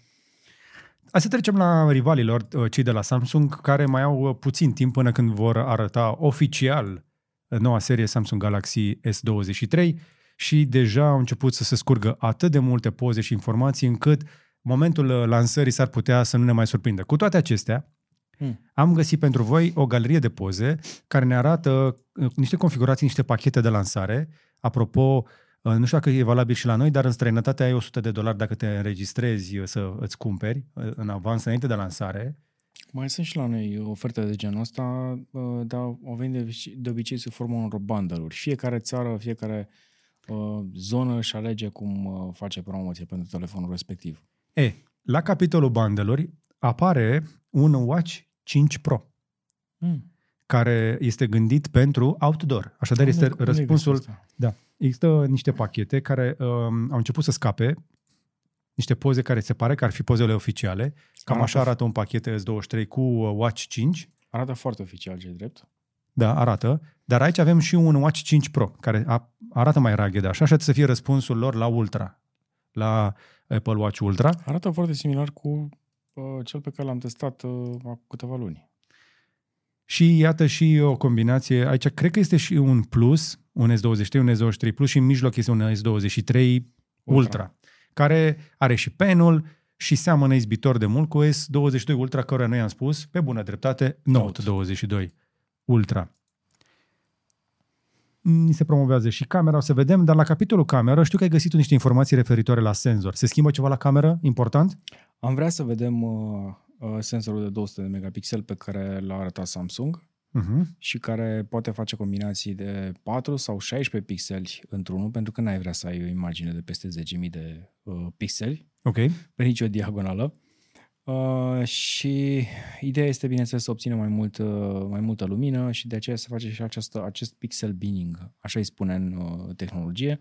Hai să trecem la rivalilor, uh, cei de la Samsung, care mai au uh, puțin timp până când vor arăta oficial uh, noua serie Samsung Galaxy S23 și deja au început să se scurgă atât de multe poze și informații încât momentul uh, lansării s-ar putea să nu ne mai surprindă. Cu toate acestea, Hmm. am găsit pentru voi o galerie de poze care ne arată uh, niște configurații, niște pachete de lansare. Apropo, uh, nu știu dacă e valabil și la noi, dar în străinătate ai 100 de dolari dacă te înregistrezi uh, să îți cumperi uh, în avans înainte de lansare. Mai sunt și la noi oferte de genul ăsta, uh, dar o vin de, obicei- de obicei sub formă unor bundle-uri. Fiecare țară, fiecare uh, zonă își alege cum uh, face promoție pentru telefonul respectiv. E, la capitolul bundle apare un Watch 5 Pro Mm. care este gândit pentru outdoor. Așadar, este Unde- unde răspunsul găsesc asta? Da. Există niște pachete care um, au început să scape, niște poze care se pare că ar fi pozele oficiale. Cam Arată- așa arată un pachet S23 cu uh, Watch 5. Arată foarte oficial, ce drept. Da, arată. Dar aici avem și un Watch 5 Pro, care a, arată mai rugged așa, așa să fie răspunsul lor la Ultra, la Apple Watch Ultra. Arată foarte similar cu uh, cel pe care l-am testat uh, acum câteva luni. Și iată și o combinație, aici cred că este și un Plus, un S23, un S23 Plus și în mijloc este un S23 Ultra, Ultra care are și penul și seamănă izbitor de mult cu S22 Ultra, care noi am spus, pe bună dreptate, Note Note. 22 Ultra. Ni se promovează și camera, o să vedem, dar la capitolul cameră știu că ai găsit niște informații referitoare la senzor. Se schimbă ceva la cameră? Important? Am vrea să vedem uh, uh, sensorul de 200 de megapixel pe care l-a arătat Samsung Uh-huh. și care poate face combinații de 4 sau 16 pixeli într-unul, pentru că n-ai vrea să ai o imagine de peste 10.000 de uh, pixeli Ok. pe nicio diagonală. Uh, și ideea este, bineînțeles, să obțină mai, mult, uh, mai multă lumină și de aceea se face și această, acest pixel binning, așa îi spune în uh, tehnologie.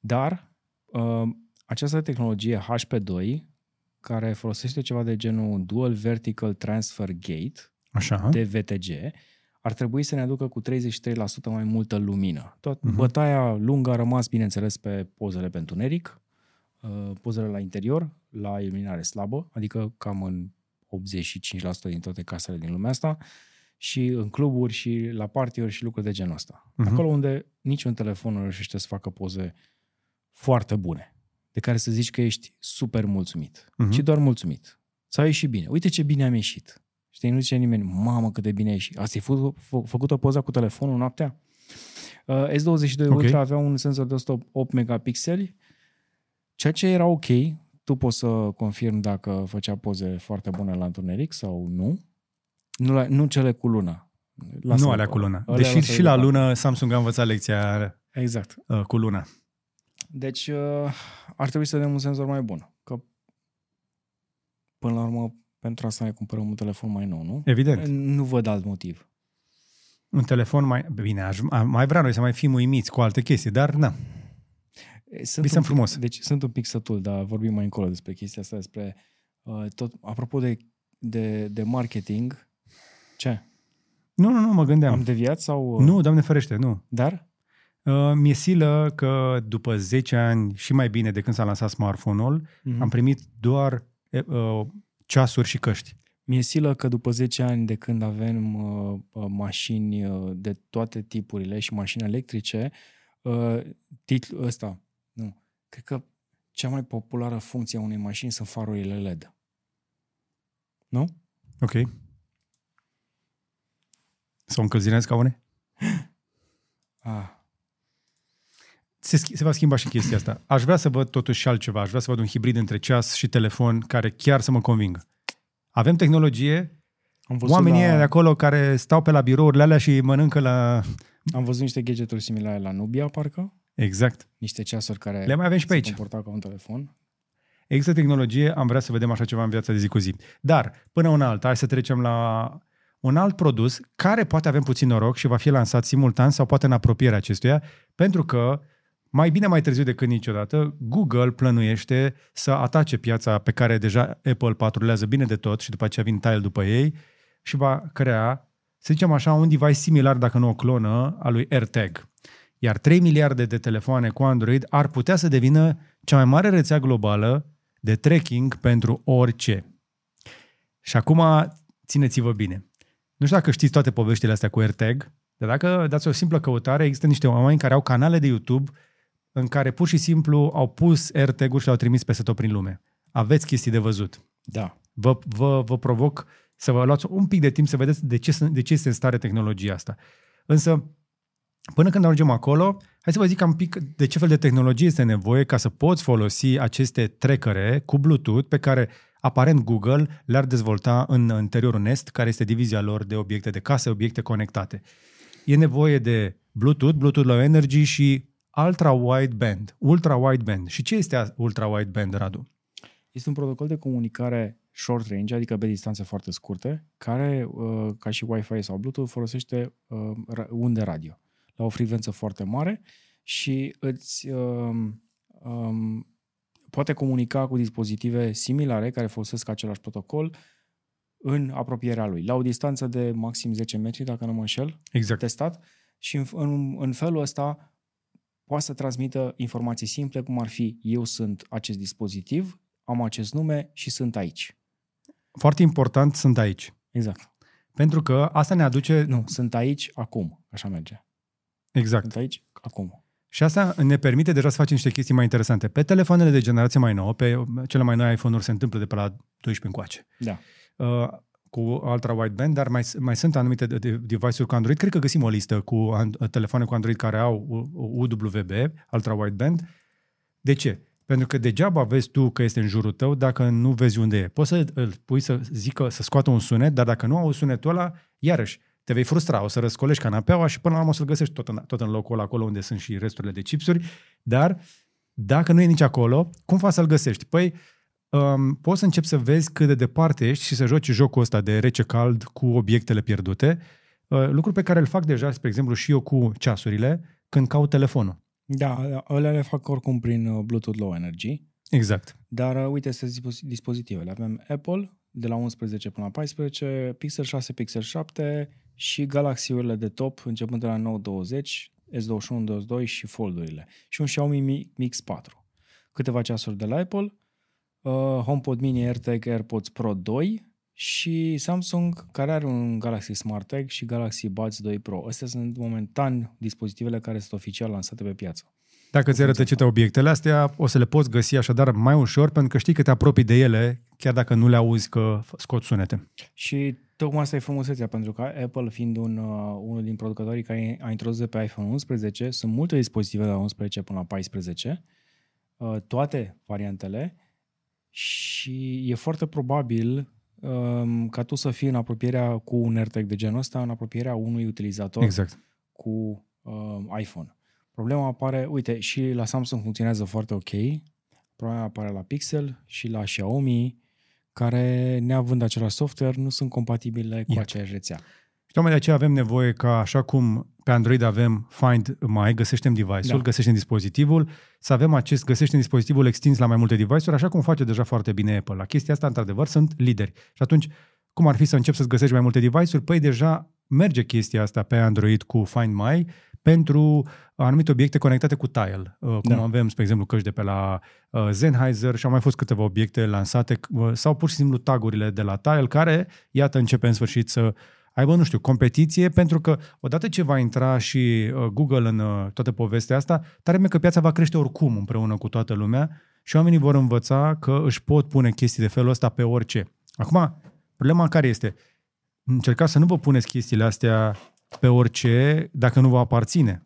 Dar uh, această tehnologie HP2, care folosește ceva de genul Dual Vertical Transfer Gate, Așa. de VTG, ar trebui să ne aducă cu 33% mai multă lumină. Tot Mhm. bătaia lungă a rămas, bineînțeles, pe pozele pe întuneric, uh, pozele la interior, la iluminare slabă, adică cam în 85% din toate casele din lumea asta, și în cluburi și la party-uri și lucruri de genul ăsta. Mhm. Acolo unde niciun telefon nu reușește să facă poze foarte bune, de care să zici că ești super mulțumit, Mhm. ci doar mulțumit. Să ai ieșit bine. Uite ce bine am ieșit. Știi, nu zice nimeni, mamă cât de bine ai ieșit. Ați fă, fă, făcut o poză cu telefonul noaptea? Uh, S22 Ok. Ultra avea un senzor de 108 megapixeli, ceea ce era ok. Tu poți să confirm dacă făcea poze foarte bune la întuneric sau nu. Nu, la, nu cele cu luna. nu alea cu luna. Alea Deși lasă și la deoparte. lună Samsung a învățat lecția Exact. uh, cu luna. Deci uh, ar trebui să dăm un senzor mai bun. Că până la urmă pentru asta ne cumpărăm un telefon mai nou, nu? Evident. Nu văd alt motiv. Un telefon mai... Bine, aș, am- mai vrea noi să mai fim uimiți cu alte chestii, dar na. Sunt Visăm un pic, frumos. Deci sunt un pic sătul, dar vorbim mai încolo despre chestia asta, despre uh, tot, apropo de, de, de marketing, ce? Nu, nu, nu, mă gândeam. Am deviat sau... uh, Nu, Doamne ferește, nu. Dar? Uh, mi-e silă că după 10 ani și mai bine de când s-a lansat smartphone-ul, Mm-hmm. am primit doar uh, ceasuri și căști. Mi-e silă că după 10 ani de când avem uh, uh, mașini uh, de toate tipurile și mașini electrice, uh, titlul ăsta, nu, cred că cea mai populară funcție a unei mașini sunt farurile LED. Nu? Ok. Sau încălzirea în scaune? Ah, Se, schi- se va schimba și chestia asta. Aș vrea să văd totuși și altceva. Aș vrea să văd un hibrid între ceas și telefon care chiar să mă convingă. Avem tehnologie, am văzut oamenii la, ăia de acolo care stau pe la birourile alea și mănâncă la... Am văzut niște gadgeturi similare la Nubia, parcă. Exact. Niște ceasuri care Le mai avem și pe se aici. comportau ca un telefon. Există tehnologie, am vrea să vedem așa ceva în viața de zi cu zi. Dar, până una alta, hai să trecem la un alt produs care poate avem puțin noroc și va fi lansat simultan sau poate în apropierea acestuia, pentru că mai bine mai târziu decât niciodată, Google plănuiește să atace piața pe care deja Apple patrulează bine de tot și după aceea vin Tile după ei și va crea, să zicem așa, un device similar, dacă nu o clonă, a lui AirTag. Iar 3 miliarde de telefoane cu Android ar putea să devină cea mai mare rețea globală de tracking pentru orice. Și acum țineți-vă bine. Nu știu dacă știți toate poveștile astea cu AirTag, dar dacă dați o simplă căutare, există niște oameni care au canale de YouTube în care pur și simplu au pus AirTag-uri și le-au trimis peste tot prin lume. Aveți chestii de văzut. Da. Vă, vă, vă provoc să vă luați un pic de timp să vedeți de ce, sunt- de ce este în stare tehnologia asta. Însă, până când ajungem acolo, hai să vă zic un pic de ce fel de tehnologie este nevoie ca să poți folosi aceste trackere cu Bluetooth pe care aparent Google le-ar dezvolta în interiorul Nest, care este divizia lor de obiecte de casă, obiecte conectate. E nevoie de Bluetooth, Bluetooth Low Energy și Ultra Wideband. Ultra Wideband. Și ce este Ultra Wideband, Radu? Este un protocol de comunicare short range, adică pe distanțe foarte scurte, care, uh, ca și Wi-Fi sau Bluetooth, folosește uh, ra- unde radio la o frecvență foarte mare și îți um, um, poate comunica cu dispozitive similare care folosesc același protocol în apropierea lui, la o distanță de maxim 10 metri, dacă nu mă înșel, Exact. testat și în, în, în felul ăsta poate să transmită informații simple, cum ar fi eu sunt acest dispozitiv, am acest nume și sunt aici. Foarte important, sunt aici. Exact. Pentru că asta ne aduce... Nu, sunt aici acum. Așa merge. Exact. Sunt aici acum. Și asta ne permite deja să facem niște chestii mai interesante. Pe telefoanele de generație mai nouă, pe cele mai noi iPhone-uri se întâmplă de pe la 12 încoace. Da. Uh, cu ultra-wideband, dar mai, mai sunt anumite de- de- device-uri cu Android. Cred că găsim o listă cu an- telefoane cu Android care au U- UWB, ultra-wideband. De ce? Pentru că degeaba vezi tu că este în jurul tău dacă nu vezi unde e. Poți să îl pui să zică, să scoată un sunet, dar dacă nu auzi sunetul ăla, iarăși, te vei frustra, o să răscolești canapeaua și până la urmă o să-l găsești tot în, tot în locul ăla, acolo unde sunt și resturile de chipsuri, dar dacă nu e nici acolo, cum faci să-l găsești? Păi, um, poți să începi să vezi cât de departe ești și să joci jocul ăsta de rece-cald cu obiectele pierdute, uh, lucru pe care îl fac deja, spre exemplu, și eu cu ceasurile, când caut telefonul. Da, alea le fac oricum prin uh, Bluetooth Low Energy. Exact. Dar uh, uite, astea sunt dispozi- dispozitivele. Avem Apple de la 11 până la 14, Pixel 6, Pixel 7 și Galaxy-urile de top începând de la Note 20, S21, 22 și Fold-urile. Și un Xiaomi Mi- Mix 4. Câteva ceasuri de la Apple, uh, HomePod Mini AirTag AirPods Pro 2 și Samsung care are un Galaxy Smart Tag și Galaxy Buds 2 Pro. Astea sunt momentan dispozitivele care sunt oficial lansate pe piață. Dacă ți-ai rătăcite obiectele astea, o să le poți găsi așadar mai ușor, pentru că știi că te apropii de ele, chiar dacă nu le auzi că f- scot sunete. Și tocmai asta e frumusețea, pentru că Apple fiind un, uh, unul din producătorii care a introdus de pe iPhone 11, sunt multe dispozitive de la 11 până la 14, uh, toate variantele și e foarte probabil um, ca tu să fii în apropierea cu un AirTag de genul ăsta, în apropierea unui utilizator Exact. cu uh, iPhone. Problema apare, uite, și la Samsung funcționează foarte ok, problema apare la Pixel și la Xiaomi, care, neavând același software, nu sunt compatibile cu Iată. aceeași rețea. Și tocmai de aceea avem nevoie ca, așa cum pe Android avem Find My, găsește device-ul, Da. găsește dispozitivul, să avem acest găsește dispozitivul extins la mai multe device-uri, așa cum face deja foarte bine Apple. La chestia asta, într-adevăr, sunt lideri. Și atunci, cum ar fi să începi să-ți găsești mai multe device-uri? Păi deja merge chestia asta pe Android cu Find My pentru anumite obiecte conectate cu Tile. Uh, Cum Da. avem, spre exemplu, căști de pe la uh, Sennheiser și au mai fost câteva obiecte lansate uh, sau pur și simplu tagurile de la Tile care, iată, începe în sfârșit să aibă, nu știu, competiție, pentru că odată ce va intra și uh, Google în uh, toată povestea asta, tare mie că piața va crește oricum împreună cu toată lumea și oamenii vor învăța că își pot pune chestii de felul ăsta pe orice. Acum, problema care este? Încercați să nu vă puneți chestiile astea pe orice dacă nu vă aparține.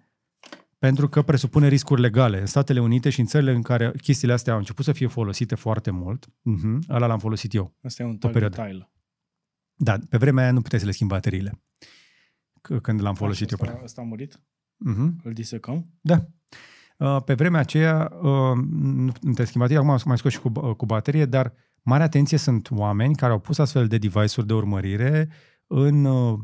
Pentru că presupune riscuri legale. În Statele Unite și în țările în care chestiile astea au început să fie folosite foarte mult, uh-huh, ăla l-am folosit eu. Asta e un tag de perioadă. tile. Da, pe vremea aia nu puteai să le schimbi bateriile. C- când l-am folosit eu. Asta, până. asta a murit? Uh-huh. Îl disecăm? Da. Uh, Pe vremea aceea uh, nu nu te-ai schimbat, acum am mai scos și cu, uh, cu baterie, dar mare atenție sunt oameni care au pus astfel de device-uri de urmărire în uh,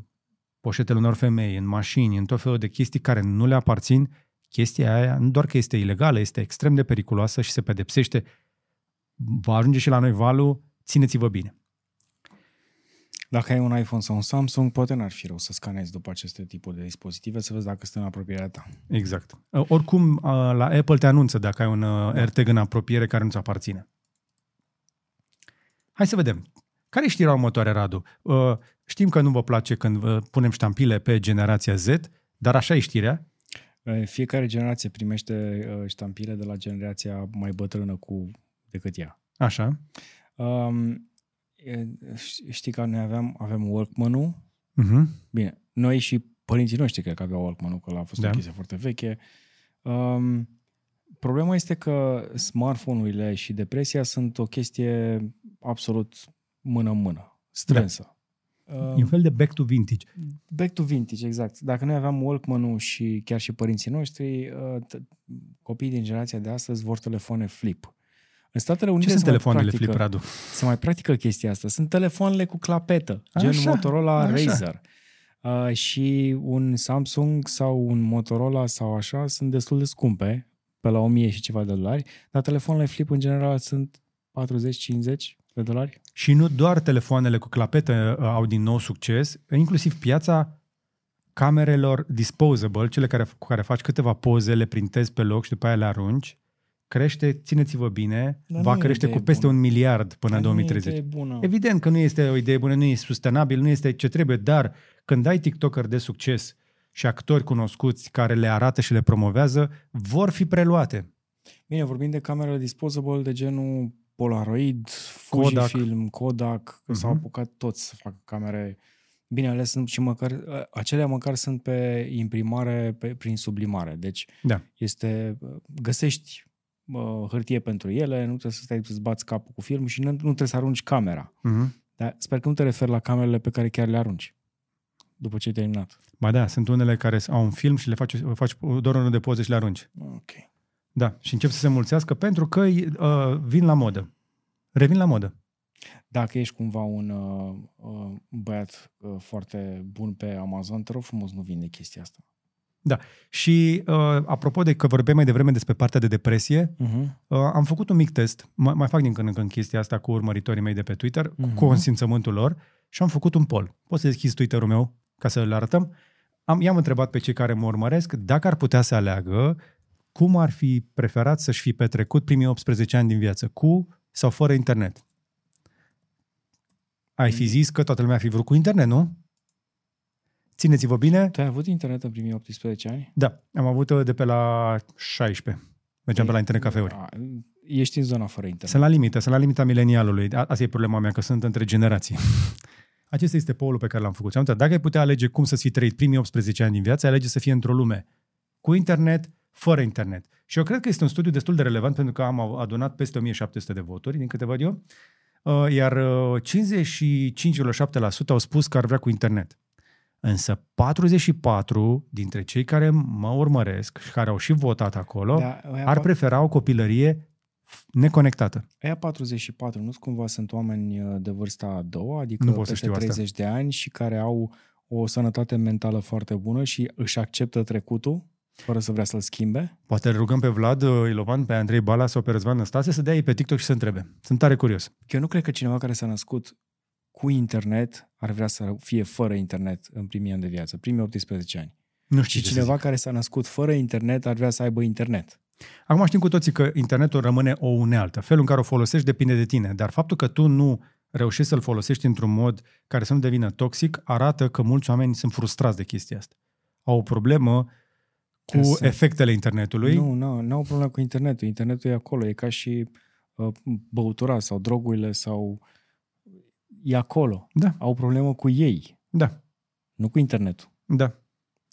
poșetele unor femei, în mașini, în tot felul de chestii care nu le aparțin, chestia aia nu doar că este ilegală, este extrem de periculoasă și se pedepsește. Va ajunge și la noi valul, țineți-vă bine. Dacă ai un iPhone sau un Samsung, poate n-ar fi rău să scanezi după aceste tipuri de dispozitive, să vezi dacă sunt în apropierea ta. Exact. Uh, Oricum, uh, la Apple te anunță dacă ai un uh, AirTag în apropiere care nu-ți aparține. Hai să vedem. Care e știrea următoare, Radu? Uh, Știm că nu vă place când uh, punem ștampile pe generația Z, dar așa e știrea. Uh, Fiecare generație primește uh, ștampile de la generația mai bătrână cu decât ea. Așa. Um, e, știi că noi aveam, aveam Walkman-ul, Uh-huh. Bine, noi și părinții noștri cred că aveau Walkman-ul, că a fost da. Da. o chestie foarte veche. Um, problema este că smartphone-urile și depresia sunt o chestie absolut mână-mână, strânsă. Da. E un fel de back to vintage. Back to vintage, exact. Dacă noi aveam Walkman-ul și chiar și părinții noștri, uh, t- copiii din generația de astăzi vor telefoane flip. În Statele Unite Ce sunt se mai telefoanele practică- flip, Radu? se mai practică chestia asta. Sunt telefoanele cu clapetă, gen Așa, Motorola așa. Razer. Uh, și un Samsung sau un Motorola sau așa sunt destul de scumpe, pe la 1000 și ceva de dolari, dar telefoanele flip în general sunt 40-50 de dolari. Și nu doar telefoanele cu clapetă uh, au din nou succes, inclusiv piața camerelor disposable, cele care, cu care faci câteva poze, le printezi pe loc și după aia le arunci, crește, țineți-vă bine, Dar va nu e o crește idee cu peste bună. un miliard până în Dar nu e 2030. idee bună. Evident că nu este o idee bună, nu e sustenabil, nu este ce trebuie, dar când ai TikToker de succes și actori cunoscuți care le arată și le promovează, vor fi preluate. Bine, vorbim de camerele disposable de genul Polaroid, Kodak. Fujifilm, Kodak, că s-au Mhm. apucat toți să facă camere. Bine, ales sunt și măcar, acelea măcar sunt pe imprimare pe, prin sublimare. Deci Da. este, găsești uh, hârtie pentru ele, nu trebuie să stai să-ți bați capul cu film și nu, nu trebuie să arunci camera. Mm-hmm. Dar sper că nu te referi la camerele pe care chiar le arunci după ce ai terminat. Ba da, sunt unele care au un film și le faci, faci doar unul de poze și le arunci. Ok. Da, și încep să se mulțească pentru că uh, vin la modă. Revin la modă. Dacă ești cumva un uh, uh, băiat uh, foarte bun pe Amazon, te rog frumos nu vinde chestia asta. Și uh, apropo de că vorbeam mai devreme despre partea de depresie, Uh-huh. uh, am făcut un mic test, mai, mai fac din când în când chestia asta cu urmăritorii mei de pe Twitter, Mhm. cu consimțământul lor și am făcut un poll. Poți să deschizi Twitter-ul meu ca să le arătăm? Am, i-am întrebat pe cei care mă urmăresc dacă ar putea să aleagă cum ar fi preferat să-și fi petrecut primii 18 ani din viață, cu sau fără internet. Ai fi zis că toată lumea ar fi vrut cu internet, nu? Țineți-vă bine. Tu ai avut internet în primii 18 ani? Da, am avut uh, de pe la 16. Mergeam pe la internet cafeuri. A, Ești în zona fără internet. Sunt la limită, sunt la limita milenialului. A- Asta e problema mea, că sunt între generații. Acesta este polul pe care l-am făcut. Și am întrebat, dacă ai putea alege cum să-ți fi trăit primii 18 ani din viață, alege să fie într-o lume cu internet, fără internet. Și eu cred că este un studiu destul de relevant pentru că am adunat peste 1700 de voturi, din câte văd eu, Uh, iar uh, 55,7% au spus că ar vrea cu internet. Însă 44 dintre cei care mă urmăresc și care au și votat acolo Da, aia, ar pa- prefera o copilărie f- neconectată. aia 44, nu cumva sunt oameni uh, de vârsta a doua, adică Nu pot să peste știu asta. 30 de ani și care au o sănătate mentală foarte bună și își acceptă trecutul fără să vrea să-l schimbe? Poate îl rugăm pe Vlad uh, Ilovan, pe Andrei Bala sau pe Răzvan Năstase să dea ei pe TikTok și să întrebe. Sunt tare curios. Eu nu cred că cineva care s-a născut cu internet ar vrea să fie fără internet în primii ani de viață, primii 18 ani. Nu știu Și ce să cineva zic. care s-a născut fără internet ar vrea să aibă internet. Acum știm cu toții că internetul rămâne o unealtă. Felul în care o folosești depinde de tine, dar faptul că tu nu reușești să-l folosești într-un mod care să nu devină toxic, arată că mulți oameni sunt frustrați de chestia asta. Au o problemă cu Că sunt- efectele internetului. Nu, nu, nu au problemă cu internetul. Internetul e acolo, e ca și uh, băutura sau drogurile sau e acolo. Da, Au problemă cu ei, da, nu cu internetul. da.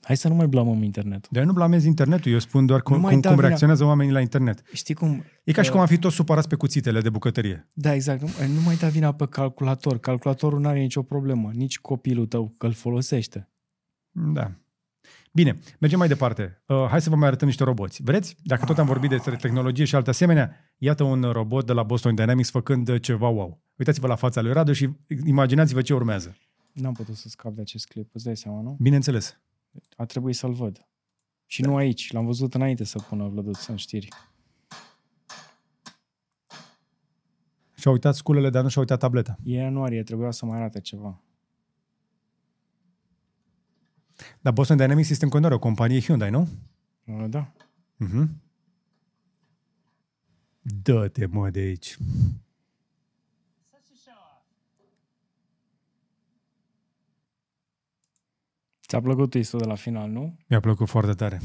Hai să nu mai blamăm internetul. Dar eu nu blamez internetul, eu spun doar cum, Nu mai cum, da cum vina. reacționează oamenii la internet. Știi cum? E ca și Uh, cum am fi toți supărați pe cuțitele de bucătărie. Da, exact. Nu, nu mai da vina pe calculator. Calculatorul nu are nicio problemă. Nici copilul tău că îl folosește. Da. Bine, mergem mai departe. Uh, hai să vă mai arătăm niște roboți. Vreți? Dacă tot am vorbit despre tehnologie și alte asemenea, iată un robot de la Boston Dynamics făcând uh, ceva wow. Uitați-vă la fața lui Radu și imaginați-vă ce urmează. N-am putut să scap de acest clip, îți dai seama, nu? Bineînțeles. A trebuit să-l văd. Și nu aici, l-am văzut înainte să pună Vlăduț în știri. Și-a uitat sculele, dar nu și-a uitat tableta. E ianuarie, trebuia să mai arate ceva. Dar Boston Dynamics este în continuare o companie Hyundai, nu? Uh, Da. Mhm. Dă-te, mă, de aici. Ți-a plăcut twist de la final, nu? Mi-a plăcut foarte tare.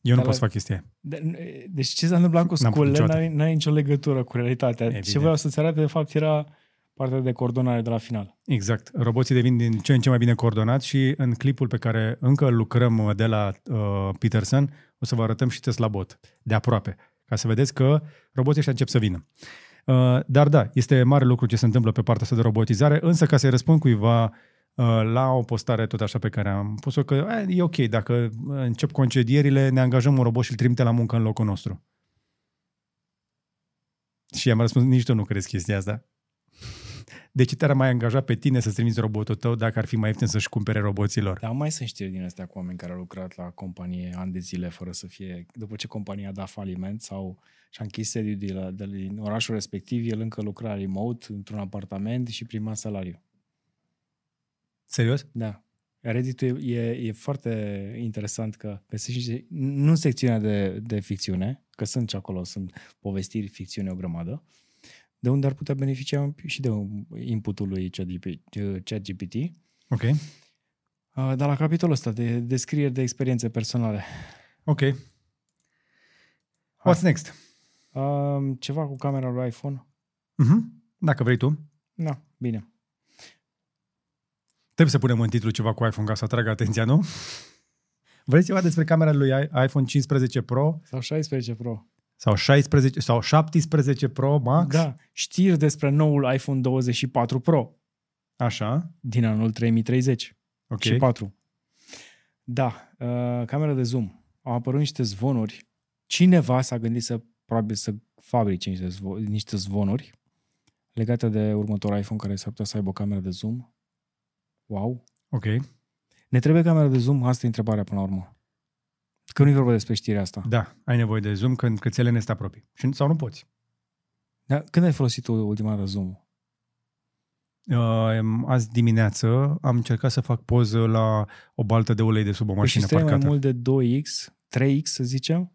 Eu nu Dar pot la- să fac chestia aia. De, deci ce s-a întâmplat cu N-am putut sculele niciodată. n-are, n-are nicio legătură cu realitatea. Evident. Ce vreau să-ți arate, de fapt, era partea de coordonare de la final. Exact. Roboții devin din ce în ce mai bine coordonați și în clipul pe care încă lucrăm uh, de la uh, Peterson, o să vă arătăm și Tesla Bot, de aproape, ca să vedeți că roboții ăștia încep să vină. Uh, dar da, este mare lucru ce se întâmplă pe partea asta de robotizare, însă ca să-i răspund cuiva uh, la o postare tot așa pe care am pus-o, că eh, e ok, dacă uh, încep concedierile, ne angajăm un robot și îl trimite la muncă în locul nostru. Și am răspuns, nici tu nu crezi chestia asta. De ce te-ar mai angaja pe tine să-ți trimiți robotul tău dacă ar fi mai ieftin să-și cumpere roboților? Dar mai sunt știri din astea cu oameni care au lucrat la companie ani de zile fără să fie... După ce compania a dat faliment sau și-a închis sediul de la, de din orașul respectiv, el încă lucra remote într-un apartament și prima salariu. Serios? Da. reddit e, e, e foarte interesant că găsești niște, nu în secțiunea de, de ficțiune, că sunt și acolo, sunt povestiri, ficțiune o grămadă, de unde ar putea beneficia și de inputul lui ChatGPT. Ok. Uh, Dar la capitolul ăsta de descrieri de experiențe personale. Ok. What's next? Uh, ceva cu camera lui iPhone? Uh-huh. Dacă vrei tu. Da, bine. Trebuie să punem în titlu ceva cu iPhone ca să atragă atenția, nu? Vrei ceva despre camera lui iPhone 15 Pro? Sau 16 Pro. Sau 16 sau 17 Pro Max? Da, știri despre noul iPhone 24 Pro Așa. din anul 3030 Ok. și 4. Da, uh, camera de zoom. Au apărut niște zvonuri. Cineva s-a gândit să probabil să fabrice niște, zvo- niște zvonuri legate de următorul iPhone care s-ar putea să aibă o cameră de zoom. Wow. Ok. Ne trebuie camera de zoom? Asta e întrebarea până la urmă. Că nu e vorba despre știrea asta. Da, ai nevoie de zoom când cățelele ne stă apropii. Și, sau nu poți. Dar când ai folosit tu ultima dată zoom Uh, azi dimineață am încercat să fac poză la o baltă de ulei de sub o Păi și mașină îți trebuie mai parcată. mult de 2x, 3x să zicem?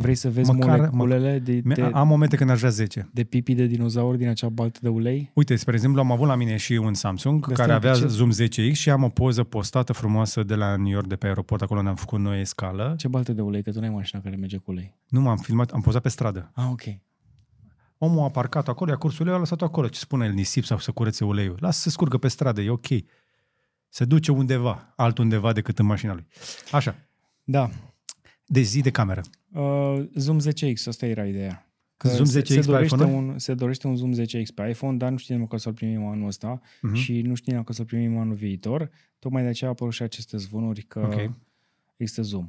Vrei să vezi Măcar- moleculele de, Mi- de, Am momente când aș vrea 10. de pipi de dinozauri din acea baltă de ulei? Uite, spre exemplu, am avut la mine și un Samsung De care asta avea ce- zoom 10X și am o poză postată frumoasă de la New York, de pe aeroport, acolo unde am făcut noi scală. Ce baltă de ulei? Că tu n-ai mașina care merge cu ulei. Nu m-am filmat, am pozat pe stradă. Ah, ok. Omul a parcat acolo, i-a curs uleiul, a lăsat acolo. Ce spune el, nisip sau să curețe uleiul? Lasă să scurgă pe stradă, e ok. Se duce undeva, altundeva decât în mașina lui. Așa, Da. De zi de cameră. Uh, zoom 10X, asta era ideea. Că Zoom se, 10X se, pe dorește iPhone-uri? un, se dorește un zoom 10X pe iPhone, dar nu știm dacă o să-l primim anul ăsta Mhm. și nu știm dacă o să-l primim anul viitor. Tocmai de aceea au apărut și aceste zvonuri că Ok. există zoom.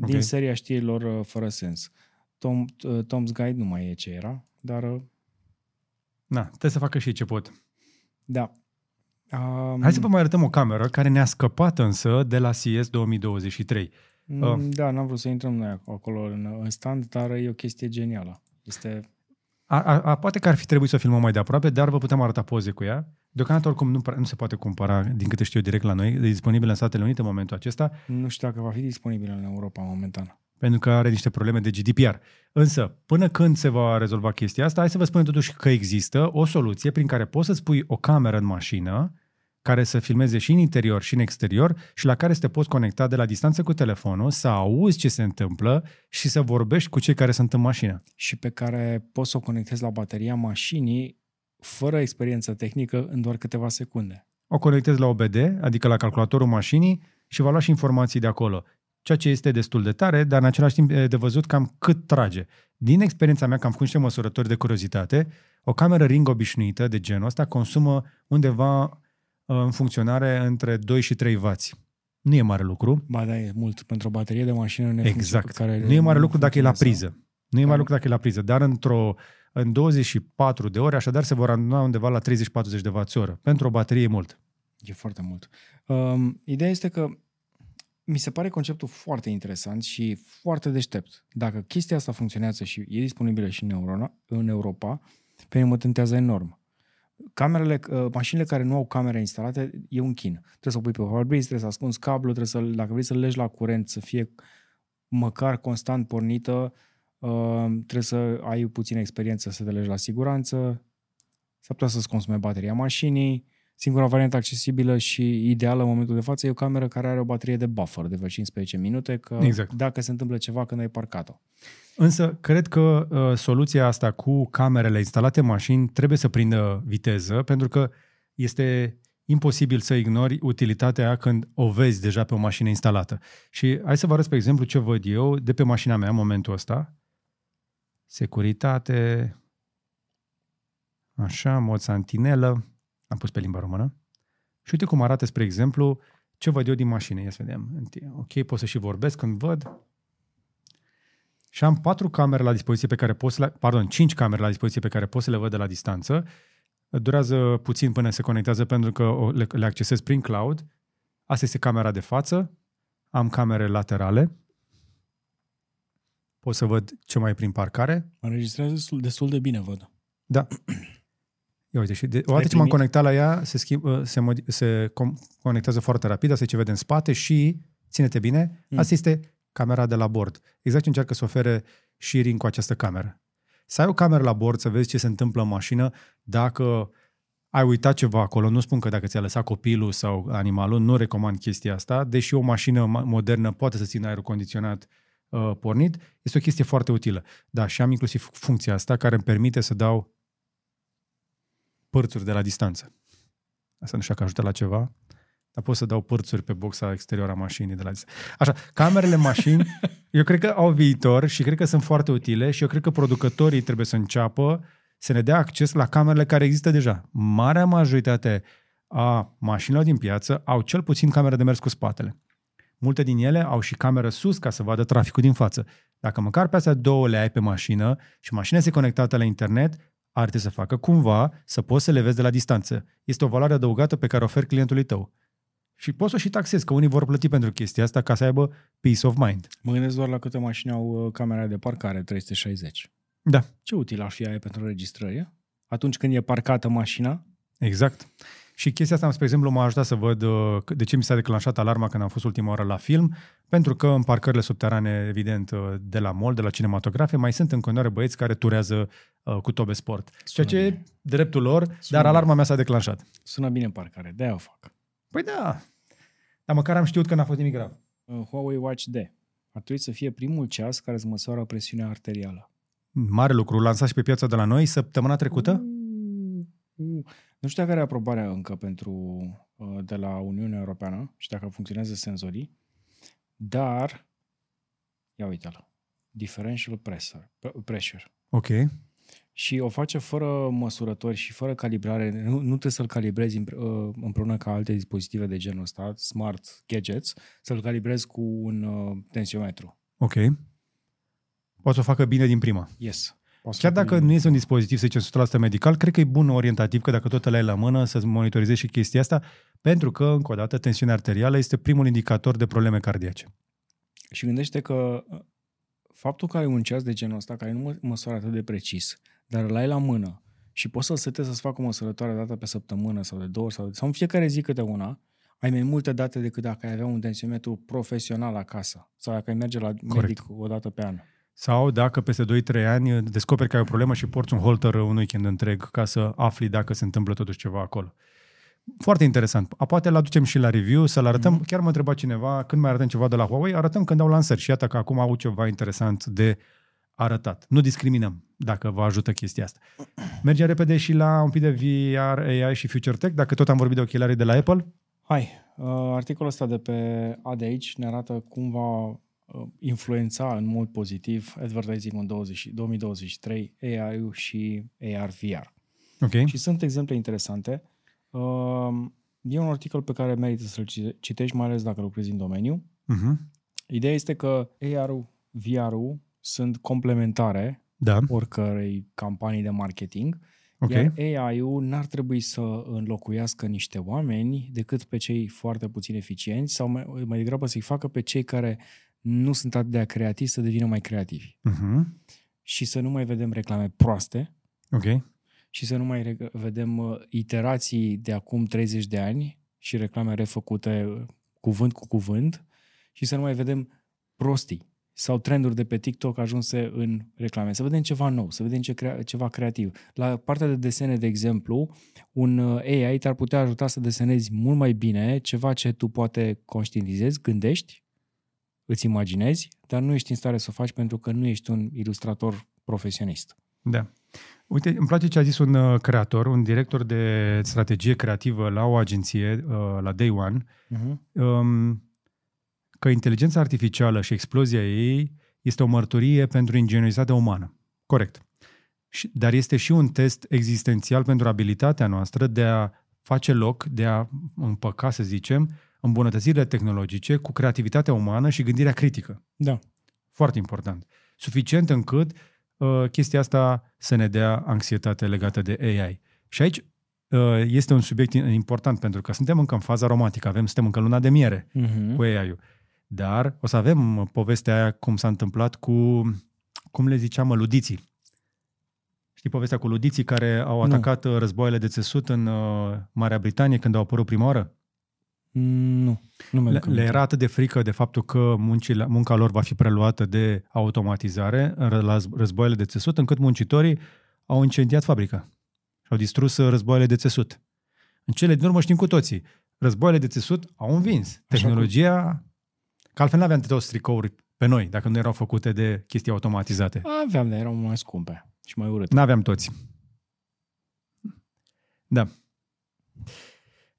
Ok. Din seria știrilor uh, fără sens. Tom, uh, Tom's Guide nu mai e ce era, dar uh, Na, trebuie să facă și ce pot. da. Um, Hai să vă mai arătăm o cameră care ne-a scăpat însă de la CS 2023. Mm, Da, n-am vrut să intrăm noi acolo în, în stand, dar e o chestie genială. Este A, a, a, poate că ar fi trebuit să o filmăm mai de aproape, dar vă putem arăta poze cu ea. Deocamdată oricum nu, prea- nu se poate cumpăra, din câte știu eu, direct la noi. E disponibil în Statele Unite în momentul acesta, Nu știu dacă va fi disponibil în Europa momentan. pentru că are niște probleme de GDPR. Însă, până când se va rezolva chestia asta, hai să vă spunem totuși că există o soluție prin care poți să-ți pui o cameră în mașină care să filmeze și în interior și în exterior și la care să te poți conecta de la distanță cu telefonul, să auzi ce se întâmplă și să vorbești cu cei care sunt în mașină. Și pe care poți să o conectezi la bateria mașinii fără experiență tehnică în doar câteva secunde. o conectezi la OBD, adică la calculatorul mașinii și va lua și informații de acolo. Ceea ce este destul de tare, dar în același timp e de văzut cam cât trage. Din experiența mea, că am făcut niște măsurători de curiozitate, o cameră ring obișnuită de genul ăsta consumă undeva uh, în funcționare între 2 și 3 W. Nu e mare lucru. Ba da, e mult pentru o baterie de mașină nefuncțio- Exact. care Nu e mare lucru dacă e la funcționează. priză. Nu e mare Da. lucru dacă e la priză, dar într-o în 24 de ore, așadar se vor aduna undeva la 30-40 de W oră. Pentru o baterie e mult. E foarte mult. Um, ideea este că mi se pare conceptul foarte interesant și foarte deștept. Dacă chestia asta funcționează și e disponibilă și în, Euro- în Europa, pe mine mă tentează enorm. Camerele, uh, mașinile care nu au camere instalate e un chin. Trebuie să o pui pe Powerbreeze, trebuie să ascunzi cablul, trebuie să, dacă vrei să-l legi la curent, să fie măcar constant pornită, uh, trebuie să ai puțină experiență să te legi la siguranță, s-ar putea să-ți consume bateria mașinii, Singura variantă accesibilă și ideală în momentul de față e o cameră care are o baterie de buffer de vreo 15 minute, că Exact. dacă se întâmplă ceva când ai parcat-o. Însă, cred că uh, soluția asta cu camerele instalate în mașini trebuie să prindă viteză, pentru că este imposibil să ignori utilitatea aia când o vezi deja pe o mașină instalată. Și hai să vă arăt, pe exemplu, ce văd eu de pe mașina mea în momentul ăsta. Securitate, așa, mod santinelă, am pus pe limba română. Și uite cum arată, spre exemplu, ce văd eu din mașină. Ia să vedem. Ok, pot să și vorbesc când văd. Și am patru camere la dispoziție pe care pot să le, pardon, cinci camere la dispoziție pe care pot să le văd de la distanță. Durează puțin până se conectează pentru că o- le, le accesez prin cloud. Asta este camera de față. Am camere laterale. Pot să văd ce mai e prin parcare. Înregistrează destul, destul de bine, văd. Da. Ia uite, și de, odată ce m-am primit? conectat la ea, se, schimb, uh, se, modi- se com- conectează foarte rapid, asta e ce vede în spate și, ține-te bine, Mm. asta este camera de la bord. Exact ce încearcă să ofere sharing cu această cameră. Să ai o cameră la bord, să vezi ce se întâmplă în mașină, dacă ai uitat ceva acolo, nu spun că dacă ți-a lăsat copilul sau animalul, nu recomand chestia asta, deși o mașină ma- modernă poate să țină aerul condiționat uh, pornit, este o chestie foarte utilă. Da, și am inclusiv funcția asta care îmi permite să dau părțuri de la distanță. Asta nu știu dacă ajută la ceva, dar pot să dau părțuri pe boxa exterioară a mașinii de la distanță. Așa, camerele mașini, eu cred că au viitor și cred că sunt foarte utile și eu cred că producătorii trebuie să înceapă să ne dea acces la camerele care există deja. Marea majoritate a mașinilor din piață au cel puțin cameră de mers cu spatele. Multe din ele au și cameră sus ca să vadă traficul din față. Dacă măcar pe astea două le ai pe mașină și mașina este conectată la internet, ar trebui să facă cumva să poți să le vezi de la distanță. Este o valoare adăugată pe care o oferi clientului tău. Și poți să o și taxezi, că unii vor plăti pentru chestia asta ca să aibă peace of mind. Mă gândesc doar la câte mașini au uh, camera de parcare 360. Da, Ce util ar fi aia pentru înregistrări? Atunci când e parcată mașina, exact. Și chestia asta, spre exemplu, m-a ajutat să văd uh, de ce mi s-a declanșat alarma când am fost ultima oară la film, pentru că în parcările subterane, evident, uh, de la mall, de la cinematografe, mai sunt în continuare băieți care turează uh, cu tobe sport. Ceea ce e dreptul lor, dar alarma mea s-a declanșat. sună bine în parcare, de-aia o fac. Păi da, dar măcar am știut că n-a fost nimic grav. Uh, Huawei Watch D ar trebui să fie primul ceas care îți măsoară presiunea arterială. Mare lucru, lansat și pe piața de la noi săptămâna trecută? Uh, nu știu dacă are aprobarea încă pentru uh, de la Uniunea Europeană și dacă funcționează senzorii, dar ia uite-l. Differential pressure, p- pressure. Ok. Și o face fără măsurători și fără calibrare. Nu, nu trebuie să-l calibrezi împre- uh, împreună ca alte dispozitive de genul ăsta, smart gadgets, să-l calibrezi cu un uh, tensiometru. Ok. Poate să o facă bine din prima. Yes. Poți Chiar să dacă pui- nu este un dispozitiv, să zicem, 100% medical, cred că e bun orientativ, că dacă tot le ai la mână, să monitorizezi și chestia asta, pentru că, încă o dată, tensiunea arterială este primul indicator de probleme cardiace. Și gândește că uh, faptul că ai un ceas de genul ăsta, care nu mă- măsoară atât de precis, dar îl ai la mână și poți să-l setezi să-ți facă o măsurătoare dată pe săptămână sau de două ori sau, sau în fiecare zi câte una, ai mai multe date decât dacă ai avea un tensiometru profesional acasă sau dacă ai merge la medic o dată pe an. Sau dacă peste 2-3 ani descoperi că ai o problemă și porți un holter un weekend întreg ca să afli dacă se întâmplă totuși ceva acolo. Foarte interesant. A, poate îl aducem și la review, să-l arătăm. Mm-hmm. Chiar mă întreba cineva când mai arătăm ceva de la Huawei. Arătăm când au lansări și iată că acum au ceva interesant de arătat. Nu discriminăm dacă vă ajută chestia asta. Mergem repede și la un pic de VR, AI și Future Tech, dacă tot am vorbit de ochelarii de la Apple. Hai, uh, articolul ăsta de pe ADH ne arată cum va uh, influența în mod pozitiv advertising în 20, 2023, AI și AR-VR. Ok. Și sunt exemple interesante. Uh, e un articol pe care merită să-l ci- citești, mai ales dacă lucrezi în domeniu. Uh-huh. Ideea este că AR-ul, VR-ul sunt complementare Da. oricărei campanii de marketing, Ok. Iar AI-ul n-ar trebui să înlocuiască niște oameni decât pe cei foarte puțin eficienți sau mai, mai degrabă să-i facă pe cei care nu sunt atât de creativi să devină mai creativi. Mhm. Și să nu mai vedem reclame proaste Ok. și să nu mai reg- vedem uh, iterații de acum 30 de ani și reclame refăcute uh, cuvânt cu cuvânt și să nu mai vedem prostii sau trenduri de pe TikTok ajunse în reclame. Să vedem ceva nou, să vedem ce crea- ceva creativ. La partea de desene, de exemplu, un uh, AI te-ar putea ajuta să desenezi mult mai bine ceva ce tu poate conștientizezi, gândești, îți imaginezi, dar nu ești în stare să o faci pentru că nu ești un ilustrator profesionist. Da. Uite, îmi place ce a zis un uh, creator, un director de strategie creativă la o agenție, uh, la Day One, Uh-huh. um, că inteligența artificială și explozia ei este o mărturie pentru ingenuitatea umană. Corect. Și, dar este și un test existențial pentru abilitatea noastră de a face loc, de a împăca, să zicem, îmbunătățirile tehnologice cu creativitatea umană și gândirea critică. Da. Foarte important. Suficient încât uh, chestia asta să ne dea anxietate legată de AI. Și aici uh, este un subiect important pentru că suntem încă în faza romantică, avem, suntem încă în luna de miere Uh-huh. cu AI-ul. Dar o să avem uh, povestea aia cum s-a întâmplat cu, cum le ziceam, mă, ludiții. Știi povestea cu ludiții care au Nu. atacat uh, războaiele de țesut în uh, Marea Britanie când au apărut prima oară? Mm, Nu, nu mi Le, le era atât de frică de faptul că muncile, munca lor va fi preluată de automatizare în ră- la războaiele de țesut, încât muncitorii au incendiat fabrica și au distrus uh, războaiele de țesut. În cele din urmă știm cu toții, războaiele de țesut au învins. Tehnologia, că altfel nu aveam atâtea stricouri pe noi, dacă nu erau făcute de chestii automatizate. Aveam, dar erau mai scumpe și mai urâte. N-aveam toți. Da.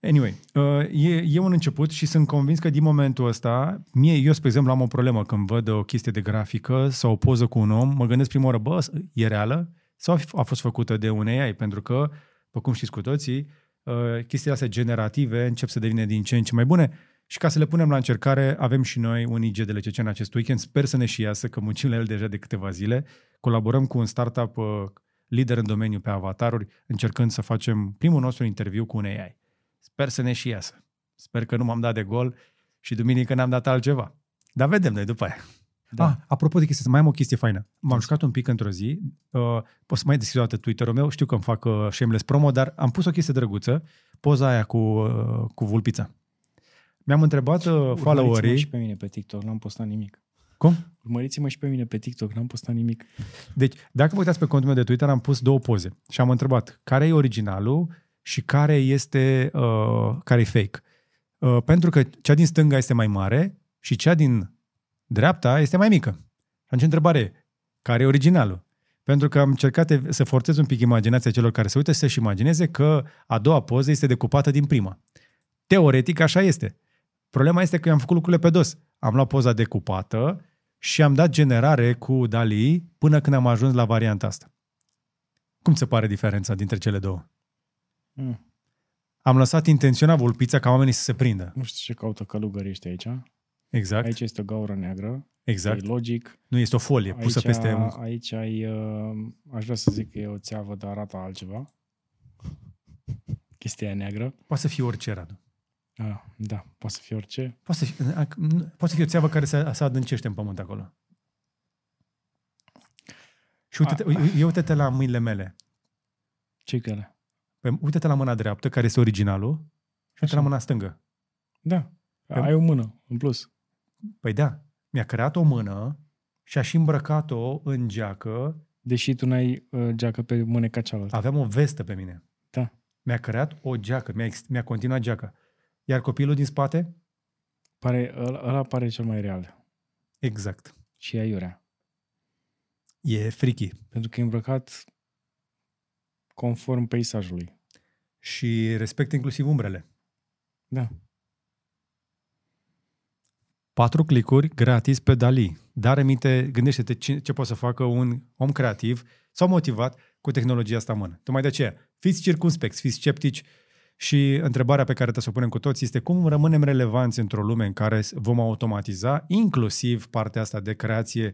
Anyway, uh, e, e un început și sunt convins că din momentul ăsta, mie, eu, spre exemplu, am o problemă când văd o chestie de grafică sau o poză cu un om, mă gândesc prima oară, bă, e reală sau a fost făcută de un AI? Pentru că, după cum știți cu toții, uh, chestiile astea generative încep să devină din ce în ce mai bune și ca să le punem la încercare, avem și noi un IG de LCC în acest weekend. Sper să ne și iasă, că muncim la el deja de câteva zile. Colaborăm cu un startup uh, lider în domeniu pe avataruri, încercând să facem primul nostru interviu cu un AI. Sper să ne și iasă. Sper că nu m-am dat de gol și duminică n-am dat altceva. Dar vedem noi după aia. Da. Ah, apropo de chestia, mai am o chestie faină. M-am jucat un pic într-o zi. Uh, pot să mai deschid o dată Twitter-ul meu. Știu că îmi fac uh, shameless promo, dar am pus o chestie drăguță. Poza aia cu, uh, cu vulpița. Mi-am întrebat uh, Urmăriți-mă followerii... și pe mine pe TikTok, n-am postat nimic. Cum? Urmăriți-mă și pe mine pe TikTok, n-am postat nimic. Deci, dacă vă uitați pe contul meu de Twitter, am pus două poze și am întrebat care e originalul și care este uh, care e fake. Uh, pentru că cea din stânga este mai mare și cea din dreapta este mai mică. Și atunci întrebare e, care e originalul? Pentru că am încercat să forțez un pic imaginația celor care se uită să-și imagineze că a doua poză este decupată din prima. Teoretic așa este. Problema este că eu am făcut lucrurile pe dos. Am luat poza decupată și am dat generare cu DALI până când am ajuns la varianta asta. Cum se pare diferența dintre cele două? Mm. Am lăsat intenționat vulpița ca oamenii să se prindă. Nu știu ce caută călugării ăștia aici. Exact, Aici este o gaură neagră, exact. e logic. Nu este o folie pusă Aici, peste... un- aici ai, uh, aș vrea să zic că e o țeavă, dar arată altceva. Chestia aia neagră. Poate să fie orice, Radu. Ah, da, poate să fie orice. Poate să fie, poate să fie o țeavă care se, se adâncește în pământ acolo. Și uite-te, eu uite-te la mâinile mele. ce că ele? Păi, Uite-te la mâna dreaptă, care este originalul, și uite Așa. la mâna stângă. Da, Pe- ai o mână în plus. Păi da, mi-a creat o mână și a și îmbrăcat-o în geacă. Deși tu n-ai uh, geacă pe mâneca cealaltă. Aveam o vestă pe mine. Da. Mi-a creat o geacă, mi-a, ex- mi-a continuat geaca. Iar copilul din spate? Pare, ăla, ăla pare cel mai real. Exact. Și e aiurea. E frichi. Pentru că e îmbrăcat conform peisajului. Și respect inclusiv umbrele. Da. Patru clicuri gratis pe Dali. Dar emite, gândește-te ce, ce poate să facă un om creativ sau motivat cu tehnologia asta în mână. Tocmai de aceea, fiți circunspecți, fiți sceptici și întrebarea pe care trebuie să o punem cu toți este cum rămânem relevanți într-o lume în care vom automatiza inclusiv partea asta de creație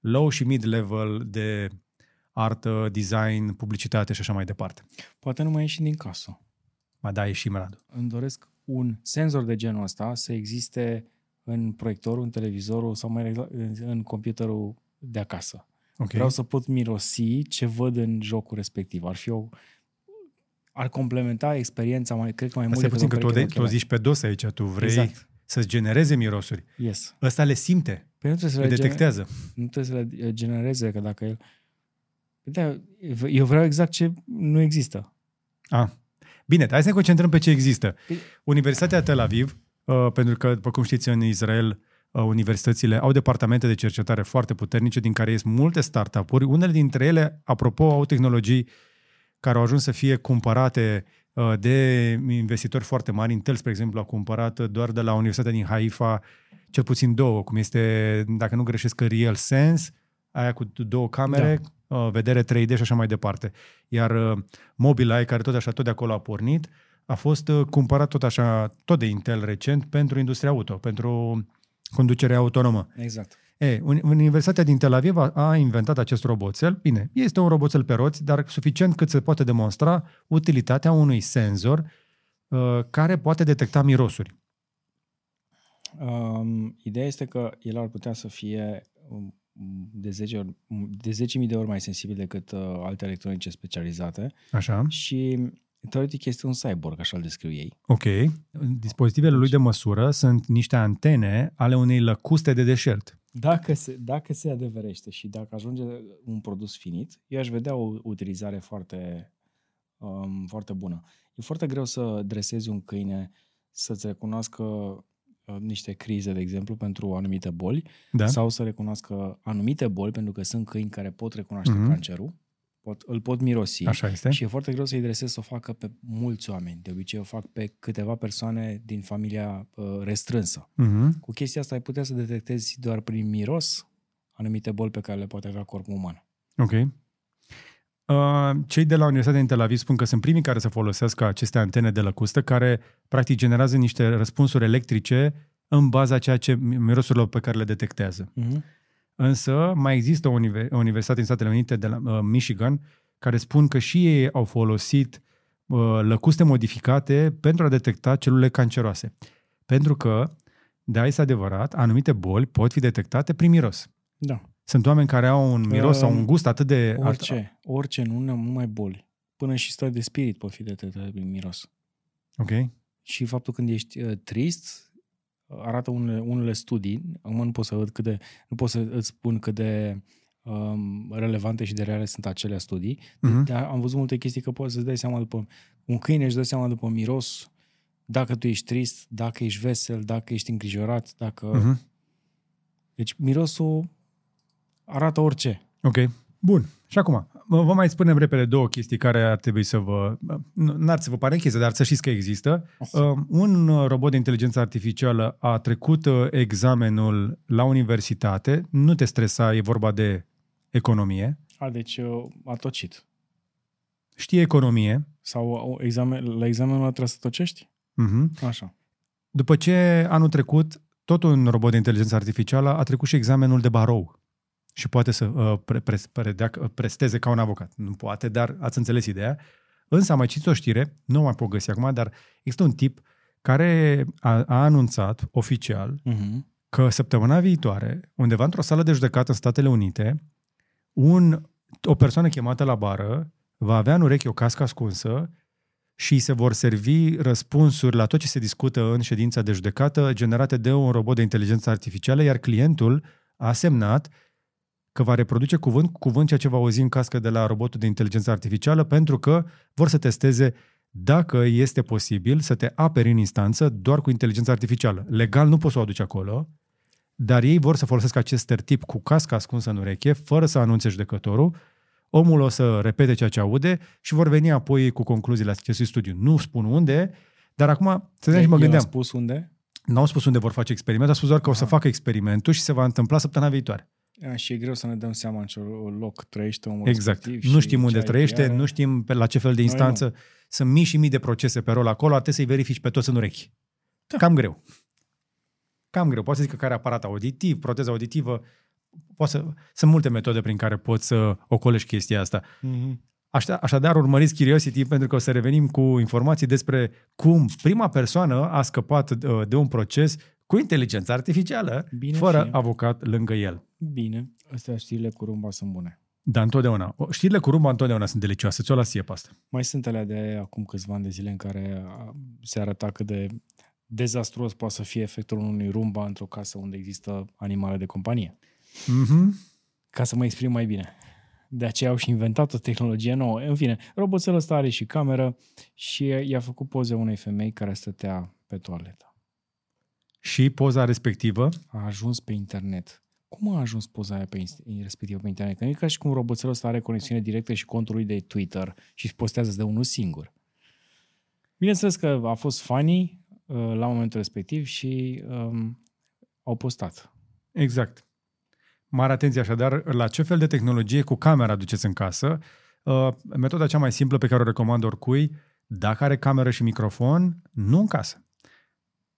low și mid-level de artă, design, publicitate și așa mai departe. Poate nu mai ieși din casă. Ba da, ieșim, Radu. Îmi doresc un senzor de genul ăsta să existe în proiectorul, în televizorul sau mai exact în- în computerul de acasă. Ok. Vreau să pot mirosi ce văd în jocul respectiv. Ar fi o ar complementa experiența mai, cred că mai mult Asta e puțin că tu, o o pereche de, de tu o ochelari. zici pe dos aici, tu vrei Exact. să-ți genereze mirosuri. Yes. Ăsta le simte, Păi nu trebuie să le le, gener- detectează. nu trebuie să le genereze, că dacă el... Păi Da, eu vreau exact ce nu există. Ah. Bine, hai să ne concentrăm pe ce există. Păi- Universitatea Tel Aviv, uh, pentru că, după cum știți, în Israel uh, universitățile au departamente de cercetare foarte puternice, din care ies multe startup-uri. Unele dintre ele, apropo, au tehnologii care au ajuns să fie cumpărate uh, de investitori foarte mari. Intel, spre exemplu, a cumpărat uh, doar de la Universitatea din Haifa cel puțin două, cum este, dacă nu greșesc, Real Sense, aia cu două camere, da. uh, vedere 3D și așa mai departe. Iar uh, Mobileye, care tot așa, tot de acolo a pornit, a fost uh, cumpărat tot așa, tot de Intel recent pentru industria auto, pentru conducerea autonomă. Exact. E, Uni- Universitatea din Tel Aviv a, a inventat acest roboțel. Bine, este un roboțel pe roți, dar suficient cât se poate demonstra utilitatea unui senzor uh, care poate detecta mirosuri. Um, ideea este că el ar putea să fie um, de 10 ori, de 10.000 de ori mai sensibil decât uh, alte electronice specializate Așa? și teoretic este un cyborg, așa îl descriu ei. Ok. Dispozitivele lui de măsură sunt niște antene ale unei lăcuste de deșert. Dacă se, dacă se adeverește și dacă ajunge un produs finit, eu aș vedea o utilizare foarte, um, foarte bună. E foarte greu să dresezi un câine să-ți recunoască uh, niște crize, de exemplu, pentru anumite boli Da? sau să recunoască anumite boli, pentru că sunt câini care pot recunoaște Mhm. cancerul, pot, îl pot mirosi Așa este. și e foarte greu să-i dresezi să o facă pe mulți oameni. De obicei o fac pe câteva persoane din familia uh, restrânsă. Mhm. Cu chestia asta ai putea să detectezi doar prin miros anumite boli pe care le poate avea corpul uman. Ok. Uh, cei de la Universitatea din Tel Aviv spun că sunt primii care să folosească aceste antene de lăcustă care practic generează niște răspunsuri electrice în baza ceea ce mirosurilor pe care le detectează. Mm-hmm. Însă mai există o, univer- o universitate în Statele Unite de la uh, Michigan care spun că și ei au folosit uh, lăcuste modificate pentru a detecta celulele canceroase. Pentru că, da, este adevărat, anumite boli pot fi detectate prin miros. Da. Sunt oameni care au un miros sau un Um, gust atât de... Orice, orice, nu numai boli. Până și stări de spirit pot fi detectate prin miros. Ok. Și faptul când ești uh, trist, arată unele, unele studii, acum nu pot să văd cât de, nu pot să îți spun cât de um, relevante și de reale sunt acele studii, Mhm. dar am văzut multe chestii că poți să-ți dai seama după, un câine își dă seama după miros, dacă tu ești trist, dacă ești vesel, dacă ești îngrijorat, dacă... Mhm. Deci mirosul arată orice. Ok. Bun. Și acum, vă vă mai spunem repede două chestii care ar trebui să vă... nu- N-ar să vă pare închise, dar să știți că există. Uh, un uh, robot de inteligență artificială a trecut uh, examenul la universitate. Nu te stresa, e vorba de economie. A, deci uh, a tocit. Știe economie. Sau o, examen, la examenul ăla trebuie să tocești? Uh-huh. Așa. După ce anul trecut, tot un robot de inteligență artificială a trecut și examenul de barou și poate să uh, pre, pre, predea, presteze ca un avocat. Nu poate, dar ați înțeles ideea. Însă am mai citit o știre, nu o mai pot găsi acum, dar există un tip care a, a anunțat oficial Uh-huh. că săptămâna viitoare, undeva într-o sală de judecată în Statele Unite, un, o persoană chemată la bară va avea în urechi o cască ascunsă și se vor servi răspunsuri la tot ce se discută în ședința de judecată generate de un robot de inteligență artificială, iar clientul a semnat că va reproduce cuvânt cu cuvânt ceea ce va auzi în cască de la robotul de inteligență artificială pentru că vor să testeze dacă este posibil să te aperi în instanță doar cu inteligența artificială. Legal nu poți să o aduci acolo, dar ei vor să folosească acest tertip cu casca ascunsă în ureche, fără să anunțe judecătorul, omul o să repete ceea ce aude și vor veni apoi cu concluziile acestui studiu. Nu spun unde, dar acum, să și mă El a gândeam, spus unde? n-au spus unde vor face experimentul, au spus doar că o să Aha. facă experimentul și se va întâmpla săptămâna viitoare. A, și e greu să ne dăm seama în ce loc trăiește omul Exact. respectiv. Nu și știm unde ce trăiește, are. nu știm pe la ce fel de Noi instanță. Sunt mii și mii de procese pe rol acolo, ar trebui să-i verifici pe toți în urechi. Da. Cam greu. Cam greu. Poate să zic că care aparat auditiv, proteza auditivă, poate să, sunt multe metode prin care poți să ocolești chestia asta. Mm-hmm. Aș- Așadar, urmăriți Curiosity pentru că o să revenim cu informații despre cum prima persoană a scăpat uh, de un proces cu inteligență artificială, Bine fără și- avocat lângă el. Bine, astea știrile cu rumba sunt bune. Dar întotdeauna. O, Știrile cu rumba întotdeauna sunt delicioase. Ți-o las ție pe asta. Mai sunt alea de acum câțiva ani de zile în care a, se arăta cât de dezastruos poate să fie efectul unui rumba într-o casă unde există animale de companie. Mm-hmm. Ca să mă exprim mai bine. De aceea au și inventat o tehnologie nouă. În fine, roboțelul ăsta are și cameră și i-a făcut poze unei femei care stătea pe toaletă. Și poza respectivă, A ajuns pe internet. Cum a ajuns poza aia pe inst- respectivă pe internet? Că nu e ca și cum roboțelul ăsta are conexiune directă și contul lui de Twitter și își postează de unul singur. Bineînțeles că a fost funny uh, la momentul respectiv și um, au postat. exact. Mare atenție așadar la ce fel de tehnologie cu camera duceți în casă. Uh, metoda cea mai simplă pe care o recomand oricui, dacă are cameră și microfon, nu în casă.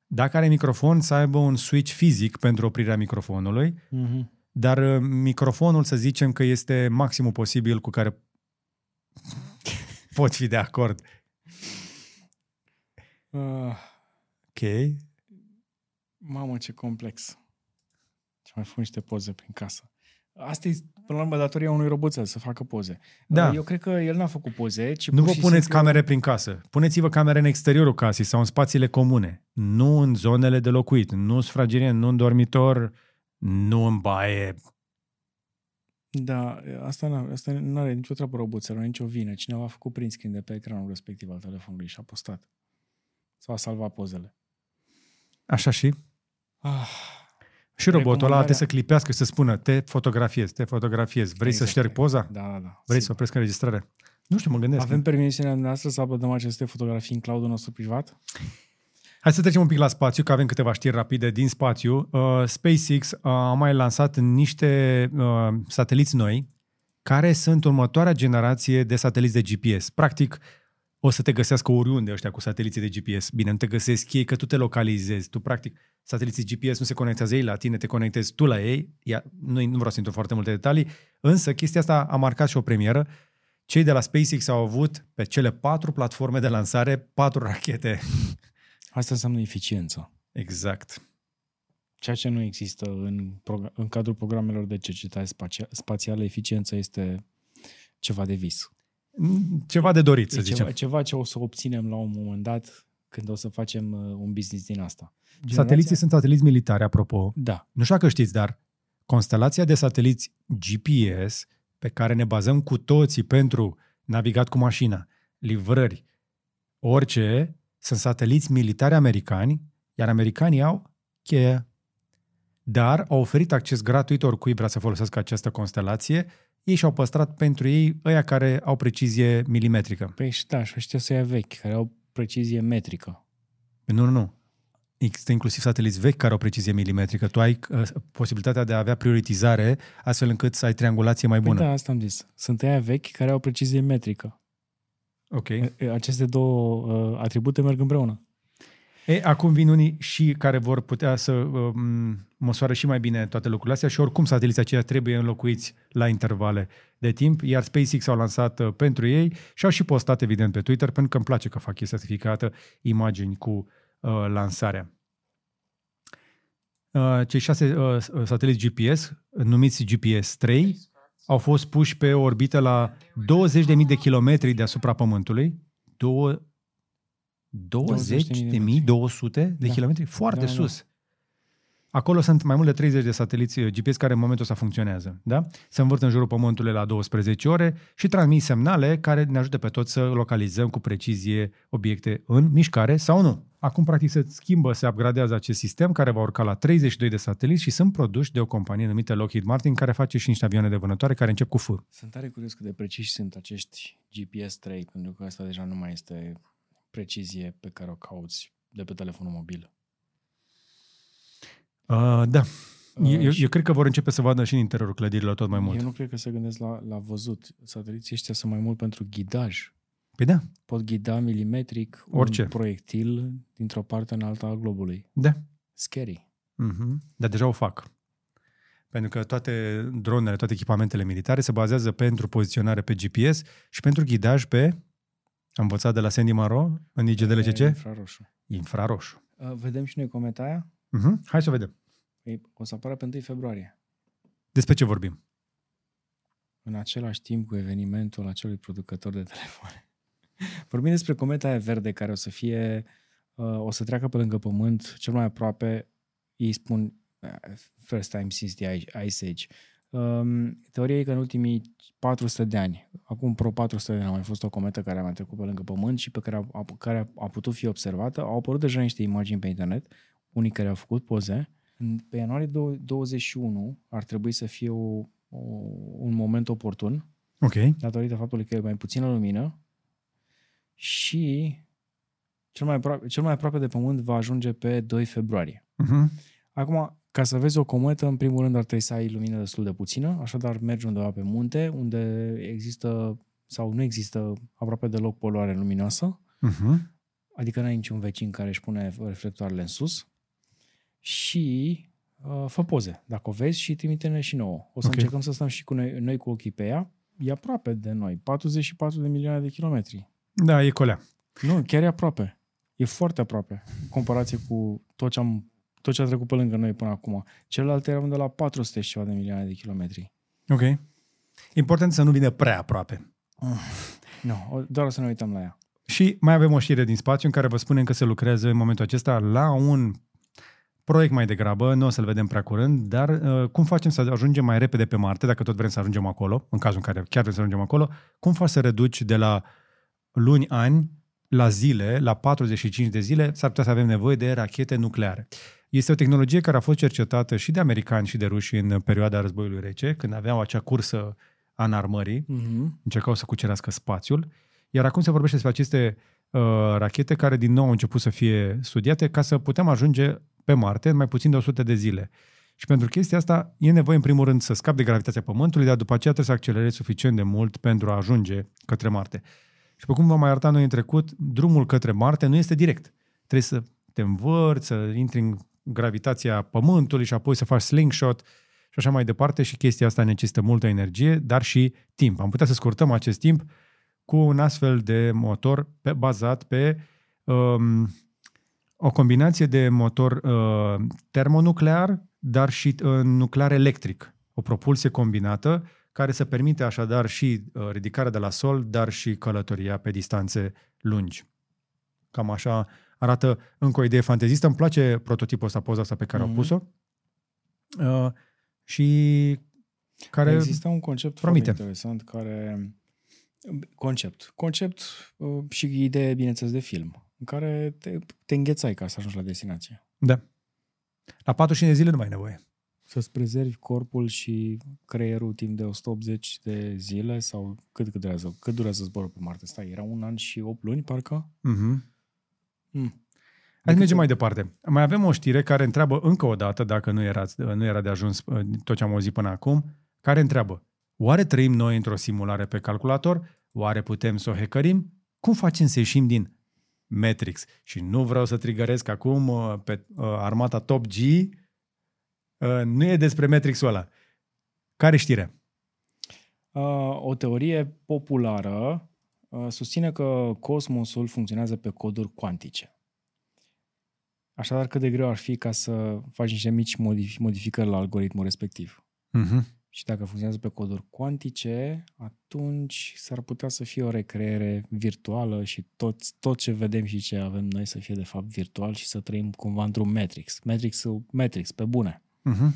Dacă are microfon, să aibă un switch fizic pentru oprirea microfonului, Mm-hmm. dar uh, microfonul să zicem că este maximul posibil cu care pot fi de acord. Uh, Ok. mamă, ce complex. Ce mai făcut niște poze prin casă. Asta e, până la urmă, datoria unui roboțel, să facă poze. Da. Uh, Eu cred că el n-a făcut poze, ci Nu pur vă și puneți simplu- camere prin casă. Puneți-vă camere în exteriorul casei sau în spațiile comune. Nu în zonele de locuit. Nu în sfragirien, nu în dormitor, nu în baie. Da, asta, n asta nu are nicio treabă roboțelul, nicio vină. Cineva a făcut print screen de pe ecranul respectiv al telefonului și a postat. Sau a salvat pozele. Așa și? Ah, Și robotul ăla Recomandarea- trebuie să clipească și să spună te fotografiez, te fotografiez. Vrei să Exact. șterg poza? da, da, da. Vrei să sigur. opresc înregistrarea? Nu știu, mă gândesc. Avem permisiunea noastră să uploadăm aceste fotografii în cloudul nostru privat? Hai să trecem un pic la spațiu, că avem câteva știri rapide din spațiu. Uh, SpaceX uh, a mai lansat niște uh, sateliți noi, care sunt următoarea generație de sateliți de GPS. Practic, o să te găsească oriunde ăștia cu sateliții de GPS. Bine, nu te găsesc ei, că tu te localizezi. Tu, practic, sateliții GPS nu se conectează ei la tine, te conectezi tu la ei. Ia, nu, nu vreau să intru în foarte multe detalii, însă chestia asta a marcat și o premieră. Cei de la SpaceX au avut pe cele patru platforme de lansare patru rachete. Asta înseamnă eficiență. Exact. Ceea ce nu există în, progr- în cadrul programelor de cercetare spația- spațială, eficiența este ceva de vis. Mm, Ceva de dorit, să e zicem. ceva, ceva ce o să obținem la un moment dat când o să facem uh, un business din asta. Sateliții sunt sateliți militari, apropo. Da. Nu știu dacă știți, dar constelația de sateliți GPS pe care ne bazăm cu toții pentru navigat cu mașina, livrări, orice, sunt sateliți militari americani, iar americanii au cheie. Dar au oferit acces gratuit oricui vrea să folosească această constelație. Ei și-au păstrat pentru ei ăia care au precizie milimetrică. Păi și da, și ăștia să ia vechi, care au precizie metrică. Nu, nu, nu. Există inclusiv sateliți vechi care au precizie milimetrică. Tu ai uh, posibilitatea de a avea prioritizare astfel încât să ai triangulație mai Păi bună. da, asta am zis. Sunt aia vechi care au precizie metrică. Ok. E- Aceste două uh, atribute merg împreună. E, acum vin unii și care vor putea să um, măsoară și mai bine toate lucrurile astea și oricum sateliții aceia trebuie înlocuiți la intervale de timp, iar SpaceX au lansat uh, pentru ei și au și postat evident pe Twitter, pentru că îmi place că fac chestia certificată, imagini cu uh, lansarea. Uh, cei șase uh, sateliți GPS, numiți GPS-3, au fost puși pe orbită la 20.000 de kilometri deasupra Pământului. Două, 20.000 de 20.200 de Da. kilometri? Foarte Da, da. Sus. Acolo sunt mai mult de 30 de sateliți uh, GPS care în momentul ăsta funcționează. Da? Se învârt în jurul Pământului la 12 ore și transmit semnale care ne ajută pe toți să localizăm cu precizie obiecte în mișcare sau nu. Acum, practic, se schimbă, se upgradează acest sistem care va urca la 32 de sateliți și sunt produși de o companie numită Lockheed Martin care face și niște avioane de vânătoare care încep cu F. Sunt tare curios cât de preciși sunt acești GPS-3, pentru că asta deja nu mai este precizie pe care o cauți de pe telefonul mobil. Uh, da. Uh, Eu, eu, și- eu cred că vor începe să vadă și în interiorul clădirilor tot mai mult. Eu nu cred că se gândesc la, la văzut. Sateliții ăștia sunt mai mult pentru ghidaj. Păi da, Pot ghida milimetric Orice. un proiectil dintr-o parte în alta a globului. da. Scary. Mm-hmm. Dar deja o fac. Pentru că toate dronele, toate echipamentele militare se bazează pentru poziționare pe GPS și pentru ghidaj pe, am învățat de la Sandy Maro în IGDLCC, Infraroșu. infraroșu. Uh, Vedem și noi cometa aia? Uh-huh. Hai să vedem. Ei, O să apară pe 1 februarie. Despre ce vorbim? În același timp cu evenimentul acelui producător de telefoane. Vorbim despre cometa aia verde care o să fie, uh, o să treacă pe lângă Pământ, cel mai aproape, ei spun, uh, first time since the Ice Age. Um, teoria e că în ultimii 400 de ani, acum pro 400 de ani a mai fost o cometă care a mai trecut pe lângă Pământ și pe care a, a, care a putut fi observată. Au apărut deja niște imagini pe internet, unii care au făcut poze. În, pe ianuarie 21 ar trebui să fie o, o, un moment oportun, Ok. datorită faptului că e mai puțină lumină și cel mai, aproape, cel mai aproape de Pământ va ajunge pe 2 februarie. Uh-huh. Acum, ca să vezi o cometă, în primul rând ar trebui să ai lumină destul de puțină, așadar mergi undeva pe munte, unde există sau nu există aproape deloc poluare luminoasă, Uh-huh. adică n-ai niciun vecin care își pune reflectoarele în sus și uh, fă poze, dacă o vezi și trimite-ne și nouă. O să Ok. încercăm să stăm și cu noi, noi cu ochii pe ea. E aproape de noi, 44 de milioane de kilometri. Da, e colea. Nu, chiar e aproape. E foarte aproape, în comparație cu tot ce, am, tot ce a trecut pe lângă noi până acum. Celelalte erau de la 400 și ceva de milioane de kilometri. Ok. Important să nu vină prea aproape. Nu, o- doar o să ne uităm la ea. Și mai avem o știre din spațiu în care vă spunem că se lucrează în momentul acesta la un proiect mai degrabă, nu o să-l vedem prea curând, dar uh, cum facem să ajungem mai repede pe Marte, dacă tot vrem să ajungem acolo, în cazul în care chiar vrem să ajungem acolo, cum faci să reduci de la luni, ani, la zile, la 45 de zile, s-ar putea să avem nevoie de rachete nucleare. Este o tehnologie care a fost cercetată și de americani și de ruși în perioada războiului rece, când aveau acea cursă a înarmării, Mm-hmm. încercau să cucerească spațiul, iar acum se vorbește despre aceste uh, rachete care din nou au început să fie studiate ca să putem ajunge pe Marte în mai puțin de 100 de zile. Și pentru chestia asta e nevoie în primul rând să scapi de gravitația Pământului, dar după aceea trebuie să accelerezi suficient de mult pentru a ajunge către Marte. Și pe cum v-am mai arătat noi în trecut, drumul către Marte nu este direct. Trebuie să te învârți, să intri în gravitația Pământului și apoi să faci slingshot și așa mai departe și chestia asta necesită multă energie, dar și timp. Am putea să scurtăm acest timp cu un astfel de motor pe, bazat pe um, o combinație de motor uh, termonuclear, dar și uh, nuclear electric. O propulsie combinată care să permite așadar și uh, ridicarea de la sol, dar și călătoria pe distanțe lungi. Cam așa arată încă o idee fantezistă. Îmi place prototipul ăsta, poza asta pe care Mhm. au pus-o. Uh, și care... Există un concept promite. foarte interesant care... Concept. Concept uh, și idee, bineînțeles, de film, în care te, te înghețai ca să ajungi la destinație. Da. La 45 de zile nu mai ai nevoie. Să-ți prezervi corpul și creierul timp de 180 de zile sau cât, cât durează? Cât durează zborul pe Marte? Stai, era un an și 8 luni, parcă? Mm-hmm. Mm. Hai să mergem mai departe. Mai avem o știre care întreabă încă o dată, dacă nu era, nu era de ajuns uh, tot ce am auzit până acum, care întreabă, oare trăim noi într-o simulare pe calculator? Oare putem să o hackerim? Cum facem să ieșim din Matrix? Și nu vreau să trigăresc acum uh, pe uh, armata Top G, uh, nu e despre Matrix-ul ăla. Care știre? Uh, o teorie populară uh, susține că cosmosul funcționează pe coduri cuantice. Așadar, cât de greu ar fi ca să faci niște mici modifi- modificări la algoritmul respectiv. Mm-hmm. Și dacă funcționează pe coduri cuantice, atunci s-ar putea să fie o recreere virtuală și tot, tot ce vedem și ce avem noi să fie de fapt virtual și să trăim cumva într-un Matrix. Matrix, Matrix pe bune. Mm-hmm.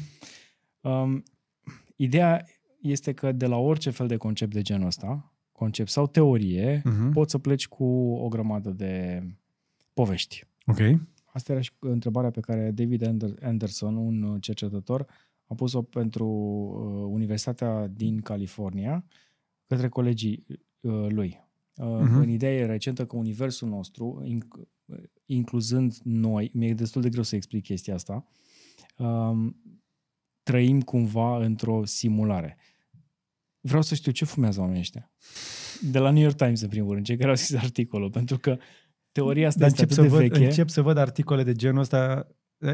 Um, ideea este că de la orice fel de concept de genul ăsta, concept sau teorie, Mhm. poți să pleci cu o grămadă de povești. Ok. Asta era și întrebarea pe care David Ander- Anderson, un cercetător, a pus-o pentru uh, Universitatea din California către colegii uh, lui. Uh, Mhm. În ideea recentă că universul nostru, inc- incluzând noi, mi-e destul de greu să explic chestia asta, um, trăim cumva într-o simulare. Vreau să știu ce fumează oamenii ăștia. De la New York Times, în primul rând, cei care au scris articolul, pentru că teoria asta Dar este încep atât să, de văd, veche. încep să văd articole de genul ăsta.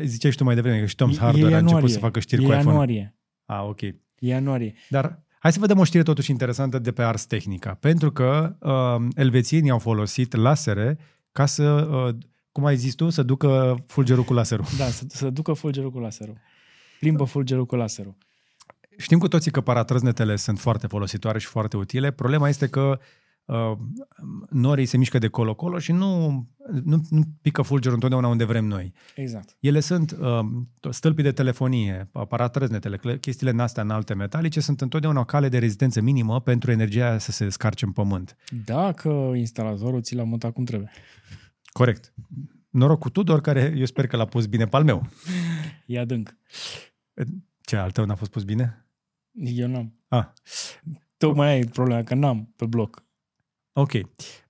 Ziceai și tu mai devreme că și Tom E- e Hardware a început ianuarie. să facă știri e cu iPhone. ianuarie. A, ok. Ianuarie. Dar hai să vedem o știre totuși interesantă de pe Ars Technica. Pentru că uh, elvețienii au folosit lasere ca să, uh, cum ai zis tu, să ducă fulgerul cu laserul. Da, să, să ducă fulgerul cu laserul. Plimbă fulgerul cu laserul. Știm cu toții că paratrăznetele sunt foarte folositoare și foarte utile. Problema este că uh, norii se mișcă de colo-colo și nu, nu, nu pică fulgerul întotdeauna unde vrem noi. Exact. Ele sunt uh, stâlpii de telefonie, aparatrăznetele, cl- chestiile în astea înalte metalice sunt întotdeauna o cale de rezistență minimă pentru energia aia să se descarce în pământ. Dacă instalatorul ți l-a montat cum trebuie. Corect. Noroc cu Tudor, care eu sper că l-a pus bine pe al meu. E adânc. Ce, al tău n-a fost pus bine? Eu n-am. Ah, Tocmai aia e problema, că n-am pe bloc. Ok.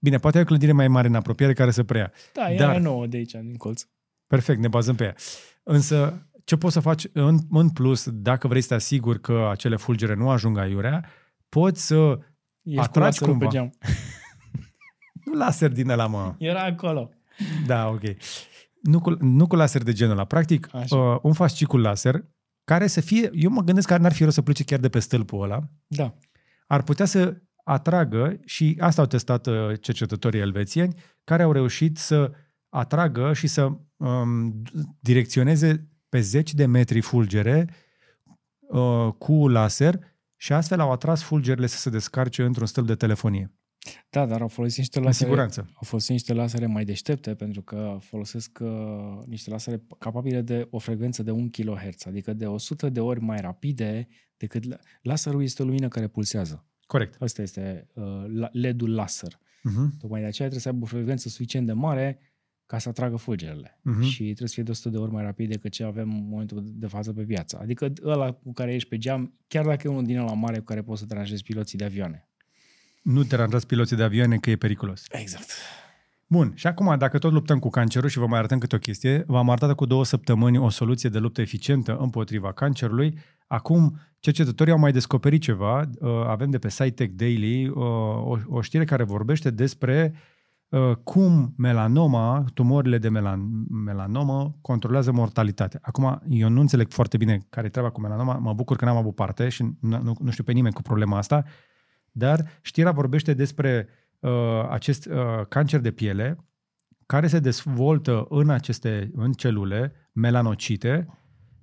Bine, poate ai o clădire mai mare în apropiere care să preia. Da, e Dar- aia nouă de aici, din colț. Perfect, ne bazăm pe ea. Însă, ce poți să faci în, în plus, dacă vrei să te asiguri că acele fulgere nu ajung aiurea, poți să Ești Atragi cu laserul cumva. pe geam. nu laser din ăla, mă. Era acolo. Da, ok. Nu cu, nu cu laser de genul ăla. Practic, Așa. uh, un fascicul laser care să fie, eu mă gândesc că n-ar fi rău să plece chiar de pe stâlpul ăla, Da. ar putea să atragă, și asta au testat uh, cercetătorii elvețieni, care au reușit să atragă și să um, direcționeze pe zeci de metri fulgere uh, cu laser și astfel au atras fulgerile să se descarce într-un stâlp de telefonie. Da, dar au folosit niște În lasere, siguranță. au folosit niște lasere mai deștepte pentru că folosesc uh, niște lasere capabile de o frecvență de 1 kHz, adică de 100 de ori mai rapide decât la- laserul este o lumină care pulsează. Corect. Asta este uh, la- LED-ul laser. Uh-huh. Tocmai de aceea trebuie să aibă o frecvență suficient de mare ca să atragă fulgerele. Mhm. Și trebuie să fie de 100 de ori mai rapid decât ce avem în momentul de față pe piață. Adică ăla cu care ești pe geam, chiar dacă e unul din ăla mare cu care poți să deranjezi piloții de avioane. Nu deranjați piloții de avioane că e periculos. Exact. Bun, și acum, dacă tot luptăm cu cancerul și vă mai arătăm câte o chestie, v-am arătat cu două săptămâni o soluție de luptă eficientă împotriva cancerului. Acum, cercetătorii au mai descoperit ceva. Uh, Avem de pe SciTech Daily uh, o, o știre care vorbește despre uh, cum melanoma, tumorile de melan, melanomă, controlează mortalitatea. Acum, eu nu înțeleg foarte bine care e treaba cu melanoma, mă bucur că n-am avut parte și nu, nu, nu știu pe nimeni cu problema asta, dar știrea vorbește despre uh, acest uh, cancer de piele care se dezvoltă în aceste în celule melanocite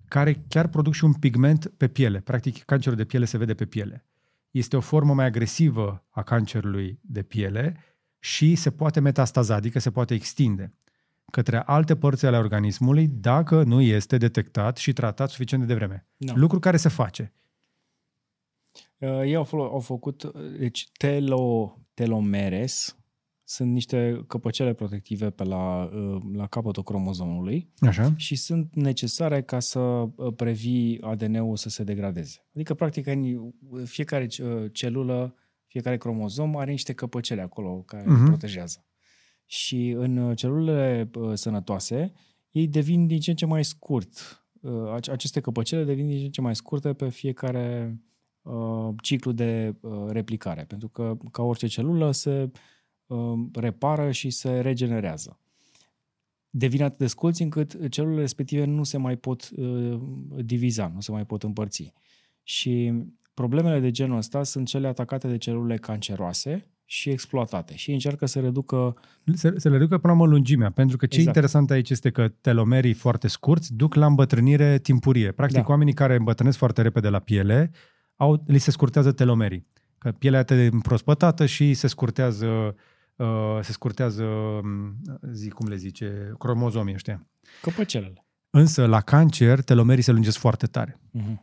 care chiar produc și un pigment pe piele. Practic, cancerul de piele se vede pe piele. Este o formă mai agresivă a cancerului de piele și se poate metastaza, adică se poate extinde către alte părți ale organismului dacă nu este detectat și tratat suficient de devreme. Da. Lucru care se face. Uh, ei au, folo- au făcut, uh, deci telo, telomeres sunt niște căpăcele protective pe la, uh, la capătul cromozomului Așa? și sunt necesare ca să uh, previi ADN-ul să se degradeze. Adică, practic, în fiecare uh, celulă, fiecare cromozom are niște căpăcele acolo care Mhm. îl protejează. Și în uh, celulele uh, sănătoase, ei devin din ce în ce mai scurt. Uh, ace- Aceste căpăcele devin din ce în ce mai scurte pe fiecare uh, ciclu de uh, replicare, pentru că, ca orice celulă, se uh, repară și se regenerează. Devin atât de scurți încât celulele respective nu se mai pot uh, diviza, nu se mai pot împărți. Și problemele de genul ăsta sunt cele atacate de celule canceroase și exploatate. Și ei încearcă să reducă Se, se le reducă până la urmă lungimea, pentru că ce Exact. interesant aici este că telomerii foarte scurți duc la îmbătrânire timpurie. Practic, Da. oamenii care îmbătrânesc foarte repede la piele, au, li se scurtează telomerii. Că pielea este împrospătată și se scurtează, uh, se scurtează, um, zi cum le zice, cromozomii ăștia. căpăcelele. Însă, la cancer, telomerii se lungesc foarte tare. Uh-huh.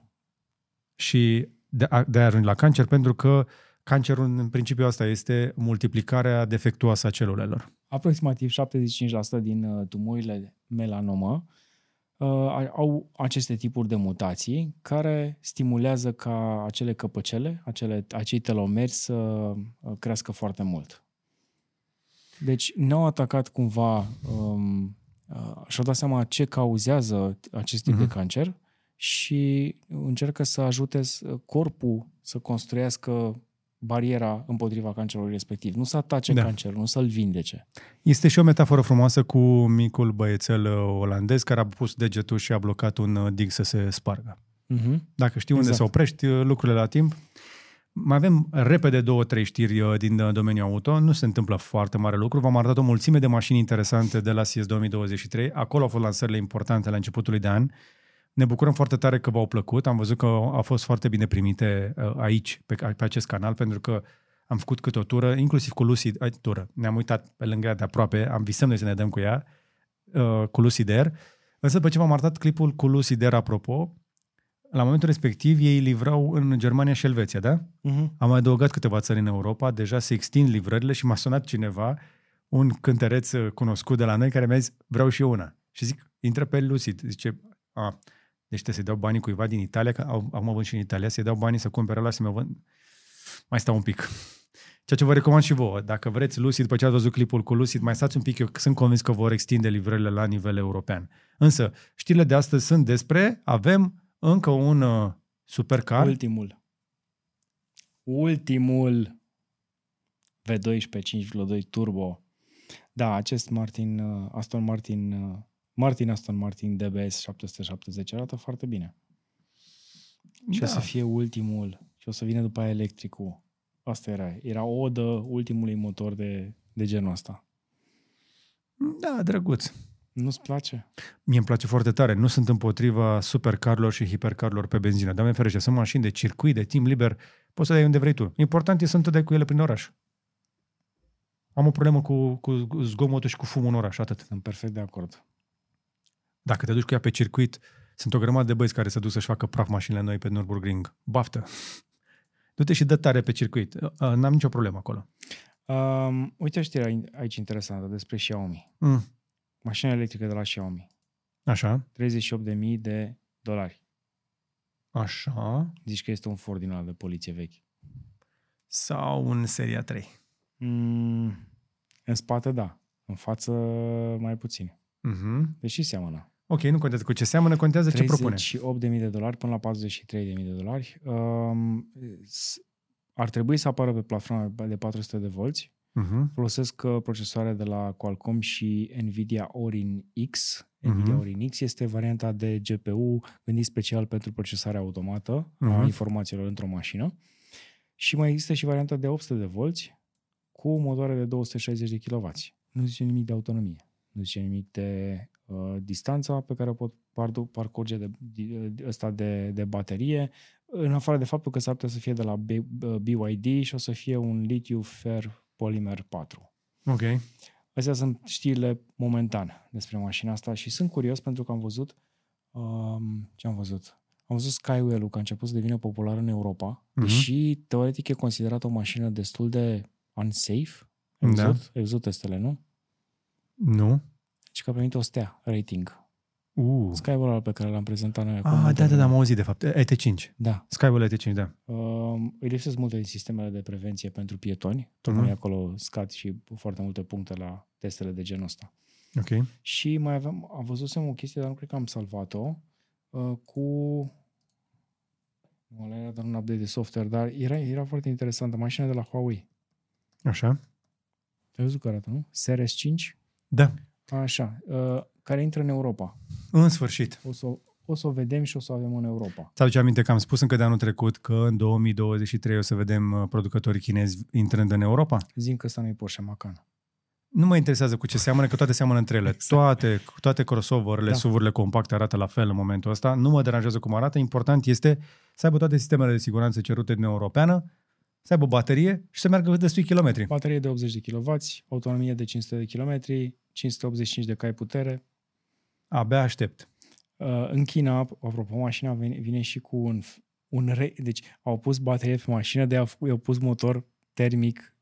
Și de, a- de a ajunge la cancer, pentru că cancerul, în principiu, asta este multiplicarea defectuoasă a celulelor. Aproximativ 75% din uh, tumorile de melanomă uh, au aceste tipuri de mutații care stimulează ca acele căpăcele, acele, acei telomeri să uh, crească foarte mult. Deci ne-au atacat cumva um, uh, și-au dat seama ce cauzează acest tip Mhm. de cancer și încearcă să ajute s- corpul să construiască bariera împotriva cancerului respectiv. Nu să atace Da. cancerul, nu să-l vindece. Este și o metaforă frumoasă cu micul băiețel uh, olandez care a pus degetul și a blocat un uh, dig să se spargă. Mhm. Dacă știi unde Exact. să oprești uh, lucrurile la timp. Mai avem repede două, trei știri uh, din uh, domeniul auto. Nu se întâmplă foarte mare lucru. V-am arătat o mulțime de mașini interesante de la CES 2023. Acolo au fost lansările importante la începutul de an. Ne bucurăm foarte tare că v-au plăcut. Am văzut că au fost foarte bine primite uh, aici, pe, pe acest canal, pentru că am făcut câte o tură, inclusiv cu Lucy, ai, tură. Ne-am uitat pe lângă ea de aproape, am visăm noi să ne dăm cu ea, uh, cu Lucy Dare. Însă după ce v-am arătat clipul cu Lucy Dare, apropo, la momentul respectiv ei livrau în Germania și Elveția, da? Mhm. Am mai adăugat câteva țări în Europa, deja se extind livrările și m-a sunat cineva, un cântăreț uh, cunoscut de la noi, care mi-a zis, vreau și eu una. Și zic, intră pe Lucid. Zice, a, deci trebuie să-i dau banii cuiva din Italia, că au, am avut și în Italia, să-i dau banii să cumpere la să mi vând. Mai stau un pic. Ceea ce vă recomand și vouă. Dacă vreți Lucid, după ce ați văzut clipul cu Lucid, mai stați un pic, eu sunt convins că vor extinde livrările la nivel european. Însă, știrile de astăzi sunt despre, avem încă un uh, supercar. Ultimul. Ultimul V12 5.2 turbo. Da, acest Martin, uh, Aston Martin, uh, Martin Aston Martin DBS 770 arată foarte bine. Și Da. o să fie ultimul. Și o să vină după aia electricul. Asta era. Era o odă ultimului motor de, de genul ăsta. Da, drăguț. Nu-ți place? Mie îmi place foarte tare. Nu sunt împotriva supercarilor și hipercarilor pe benzină. Doamne ferește, sunt mașini de circuit, de timp liber. Poți să dai unde vrei tu. Important e să nu te dai cu ele prin oraș. Am o problemă cu, cu zgomotul și cu fumul în oraș, atât. Sunt perfect de acord. Dacă te duci cu ea pe circuit, sunt o grămadă de băieți care se duc să-și facă praf mașinile noi pe Nürburgring. Baftă! Du-te și dă tare pe circuit. Uh, N-am nicio problemă acolo. Um, uite o știre aici interesantă despre Xiaomi. Mm. Mașina electrică de la Xiaomi. Așa, 38.000 de dolari. așa. Zici că este un Ford din ăla de poliție vechi. Sau un seria 3. Mm, în spate, da. În față, mai puțin. Mm-hmm. Deși seamănă. Ok, nu contează cu ce seamănă, contează ce propune. 38.000 de dolari până la 43.000 de dolari. Um, s- ar trebui să apară pe platforma de 400 de volți. Mm-hmm. Folosesc uh, procesoare de la Qualcomm și Nvidia Orin X. Nvidia Mhm. Orin X este varianta de GPU gândit special pentru procesarea automată a Mhm. informațiilor într-o mașină. Și mai există și varianta de 800 de volți cu motoare de 260 de kW. Nu zice nimic de autonomie. Nu zice nimic de uh, distanța pe care o pot pardu- parcurge de, de, ăsta de, de baterie, în afară de faptul că s-ar putea să fie de la B, uh, BYD și o să fie un lithium fer polymer 4. Ok. Astea sunt știrile momentan despre mașina asta și sunt curios pentru că am văzut um, ce am văzut? Am văzut Skywell-ul că a început să devină popular în Europa Mhm. și teoretic e considerat o mașină destul de unsafe. Ai Da. văzut? Ai văzut testele, nu? Nu? Și că a primit o stea rating. Uh. Skywell pe care l-am prezentat noi acum. Ah, în da, da, da, am termen. auzit de fapt. ET5. Da. Skywell ET5, da. Um, îi lipsesc multe din sistemele de prevenție pentru pietoni. Tocmai Mhm. acolo scad și foarte multe puncte la testele de genul ăsta. Ok. Și mai aveam, am văzusem o chestie, dar nu cred că am salvat-o, uh, cu... Nu, ăla era doar un update de software, dar era, era foarte interesantă. Mașina de la Huawei. Așa. Ai văzut că arată, nu? Series 5? Da. Așa. Uh, care intră în Europa. În sfârșit. O să, o să o vedem și o să o avem în Europa. Ți-aduce aminte că am spus încă de anul trecut că în 2023 o să vedem uh, producătorii chinezi intrând în Europa? Zim că ăsta nu e Porsche Macan. Nu mă interesează cu ce seamănă, că toate seamănă între ele. Toate, toate crossover-urile, Da. SUV-urile compacte arată la fel în momentul ăsta. Nu mă deranjează cum arată. Important este să aibă toate sistemele de siguranță cerute din Europeană, să aibă baterie și să meargă destui kilometri. Baterie de 80 de kW, autonomie de 500 de km, 585 de cai putere. Abia aștept. Uh, în China, apropo, mașina vine, vine și cu un, un re, deci au pus baterie pe mașină, de au pus motor termic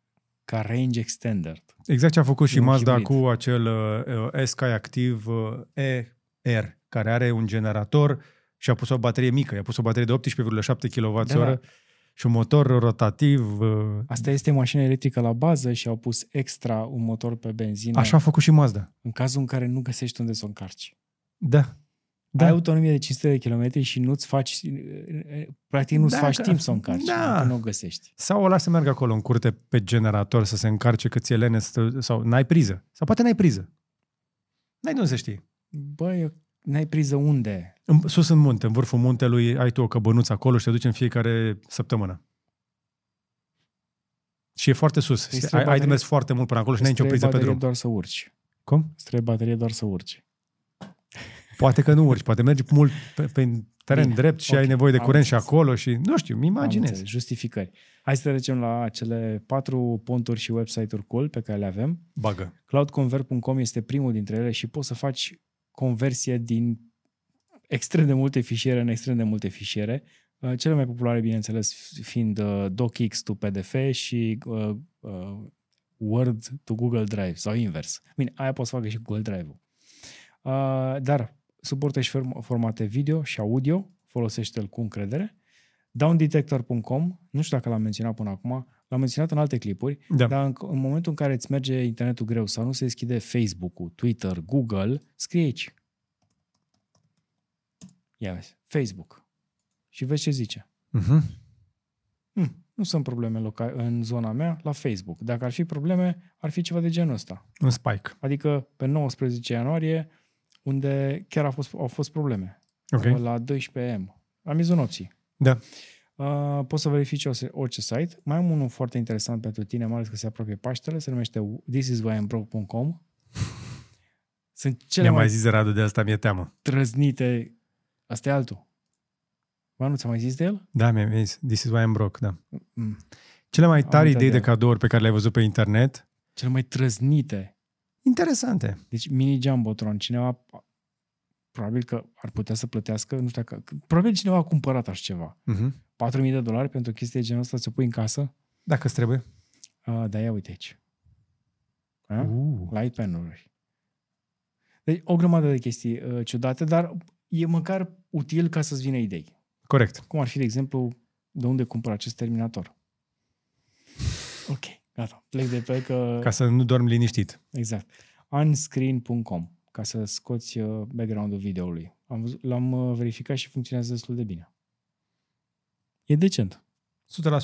ca range extender. Exact ce a făcut și E un Mazda hibrid. cu acel uh, S-Sky Active uh, E-R, care are un generator și a pus o baterie mică. I-a pus o baterie de 18,7 kWh Da, da. Și un motor rotativ. Uh, Asta este mașina electrică la bază și au pus extra un motor pe benzină așa a făcut și Mazda. în cazul în care nu găsești unde să o încarci. Da. Da. Da. Ai autonomie de 500 de km și nu-ți faci, practic nu-ți Da, faci că- timp să o încarci, da. dacă nu o găsești. Sau o lasă să meargă acolo în curte pe generator să se încarce cât ți-e lene să- sau n-ai priză. Sau poate n-ai priză. N-ai de unde să știi. Băi, eu- n-ai priză unde. În, sus în munte, în vârful muntelui, ai tu o căbănuță acolo și te duci în fiecare săptămână. Și e foarte sus. Păi Ai, trebuie ai de baterie- mers foarte mult până acolo și n-ai Îți nicio priză trebuie pe baterie drum. doar să urci. Cum? Îți trebuie baterie doar să urci. Poate că nu urci, poate mergi mult pe, pe teren Bine, drept și ok, ai nevoie de am curent și înțeles. acolo și nu știu, mi Am imaginez. înțeles, justificări. Hai să trecem la cele patru ponturi și website-uri cool pe care le avem. Bagă. Cloudconvert.com este primul dintre ele și poți să faci conversie din extrem de multe fișiere în extrem de multe fișiere. Uh, Cele mai populare, bineînțeles, fiind uh, DocX to PDF și uh, uh, Word to Google Drive sau invers. Bine, aia poți să facă și Google Drive-ul. Uh, dar suportă și form- formate video și audio, folosește-l cu încredere. Downdetector.com, nu știu dacă l-am menționat până acum, l-am menționat în alte clipuri, Da. dar în, în momentul în care îți merge internetul greu sau nu se deschide Facebook-ul, Twitter, Google, scrie aici. Ia vezi, Facebook. Și vezi ce zice. Uh-huh. Hm, nu sunt probleme loca- în zona mea la Facebook. Dacă ar fi probleme, ar fi ceva de genul ăsta. Un spike. Adică pe 19 ianuarie, unde chiar au fost, au fost probleme. Ok. La 12 am. La miezul nopții. Da. Uh, poți să verifici orice, orice site. Mai am unul foarte interesant pentru tine, mai ales că se apropie Paștele, se numește thisiswhyimbroke.com. Sunt cele Mi-a mai, mai zis Radu de asta, mi-e teamă. trăznite... Asta e altul. Bă, nu ți-am mai zis de el? Da, mi-a zis. This is why I'm broke, da. Mm. Cele mai Am tari uitat idei de de el. cadouri pe care le-ai văzut pe internet, Cele mai trăznite. interesante. Deci mini Jumbotron, cineva probabil că ar putea să plătească, nu știu dacă, probabil cineva a cumpărat așa ceva. Uh-huh. 4.000 de dolari pentru o chestie de genul ăsta, ți-o pui în casă? Dacă îți trebuie. Uh, da, ia uite aici. A? Uh. Light pen-uri. Deci o grămadă de chestii uh, ciudate, dar e măcar util ca să-ți vină idei. Corect. Cum ar fi, de exemplu, de unde cumpăr acest terminator. Ok, gata. Plec de pe că... Ca să nu dormi liniștit. Exact. Unscreen.com ca să scoți uh, background-ul videoului. Am văzut, l-am uh, verificat și funcționează destul de bine. E decent.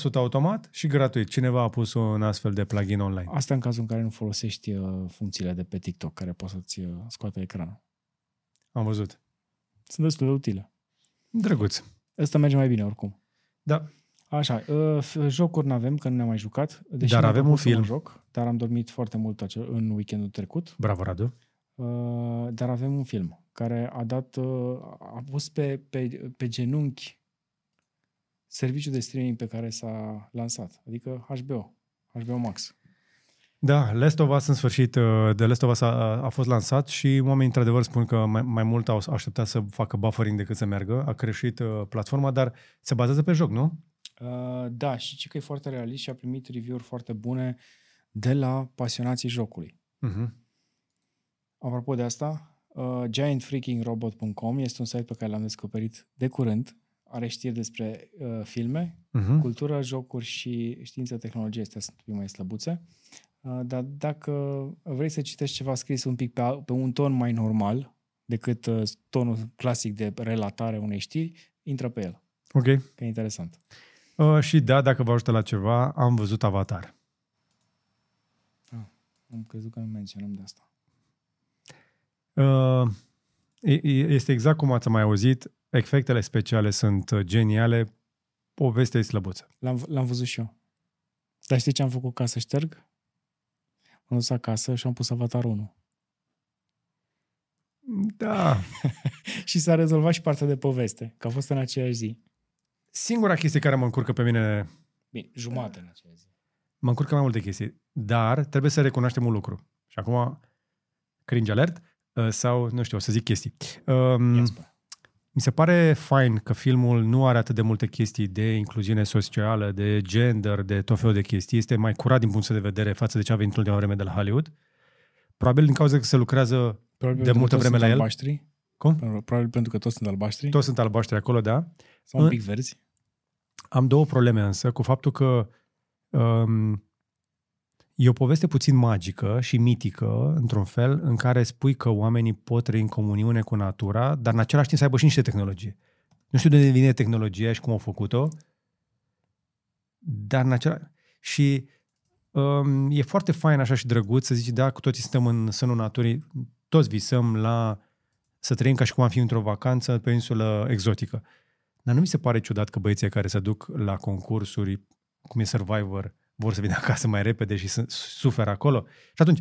100% automat și gratuit. Cineva a pus un astfel de plugin online. Asta în cazul în care nu folosești uh, funcțiile de pe TikTok care pot să-ți uh, scoată ecranul. Am văzut. Sunt destul de utile. Drăguț. Ăsta merge mai bine oricum. Da. Așa, uh, f- jocuri n-avem, că nu ne-am mai jucat. Deși Dar mi-a avem propus un să mă film. Joc, dar am dormit foarte mult acel, în weekendul trecut. Bravo, Radu. Uh, dar avem un film care a dat, uh, a pus pe, pe, pe genunchi serviciul de streaming pe care s-a lansat, adică HBO, HBO Max. Da, Last of Us în sfârșit, uh, de Last of Us a, a fost lansat și oamenii într-adevăr spun că mai, mai mult au așteptat să facă buffering decât să meargă. A creșit uh, platforma, dar se bazează pe joc, nu? Uh, da, și ce că e foarte realist și a primit review-uri foarte bune de la pasionații jocului. Uh-huh. Apropo de asta, uh, giantfreakingrobot.com este un site pe care l-am descoperit de curând. Are știri despre uh, filme, Uh-huh. cultură, jocuri și știință, tehnologie. Astea sunt un pic mai slăbuțe. Uh, dar dacă vrei să citești ceva scris un pic pe, al- pe un ton mai normal decât uh, tonul clasic de relatare a unei știri, intră pe el, Ok. că e interesant. Uh, și da, dacă vă ajută la ceva, am văzut Avatar. Am crezut că nu menționăm de asta. Uh, e- e- este exact cum ați mai auzit, efectele speciale sunt uh, geniale, povestea e slăbuță. L-am, l-am văzut și eu. Dar știi ce am făcut ca să șterg? M-am dus acasă și am pus Avatar 1. Da. și s-a rezolvat și partea de poveste, că a fost în aceeași zi. Singura chestie care mă încurcă pe mine, Bine, jumate în aceeași zi. mă încurcă mai multe chestii, dar trebuie să recunoaștem un lucru. Și acum, cringe alert, uh, sau, nu știu, o să zic chestii. Um, Ia spune. Mi se pare fain că filmul nu are atât de multe chestii de incluziune socială, de gender, de tot felul de chestii. Este mai curat din punctul de vedere față de ce a venit în ultima vreme de la Hollywood. Probabil din cauza că se lucrează... Probabil de pentru multă că toți vreme sunt la el? Albaștri. Cum? Probabil pentru că toți sunt albaștri. Toți sunt albaștri acolo, da. Sau un În- pic verzi. Am două probleme însă cu faptul că um, e o poveste puțin magică și mitică, într-un fel, în care spui că oamenii pot trăi în comuniune cu natura, dar în același timp să aibă și niște tehnologie. Nu știu de unde vine tehnologia și cum au făcut-o, dar în același... Și um, e foarte fain așa și drăguț să zici, da, cu toții suntem în sânul naturii, toți visăm la să trăim ca și cum am fi într-o vacanță pe o insulă exotică. Dar nu mi se pare ciudat că băieții care se duc la concursuri, cum e Survivor, vor să vină acasă mai repede și să suferă acolo. Și atunci,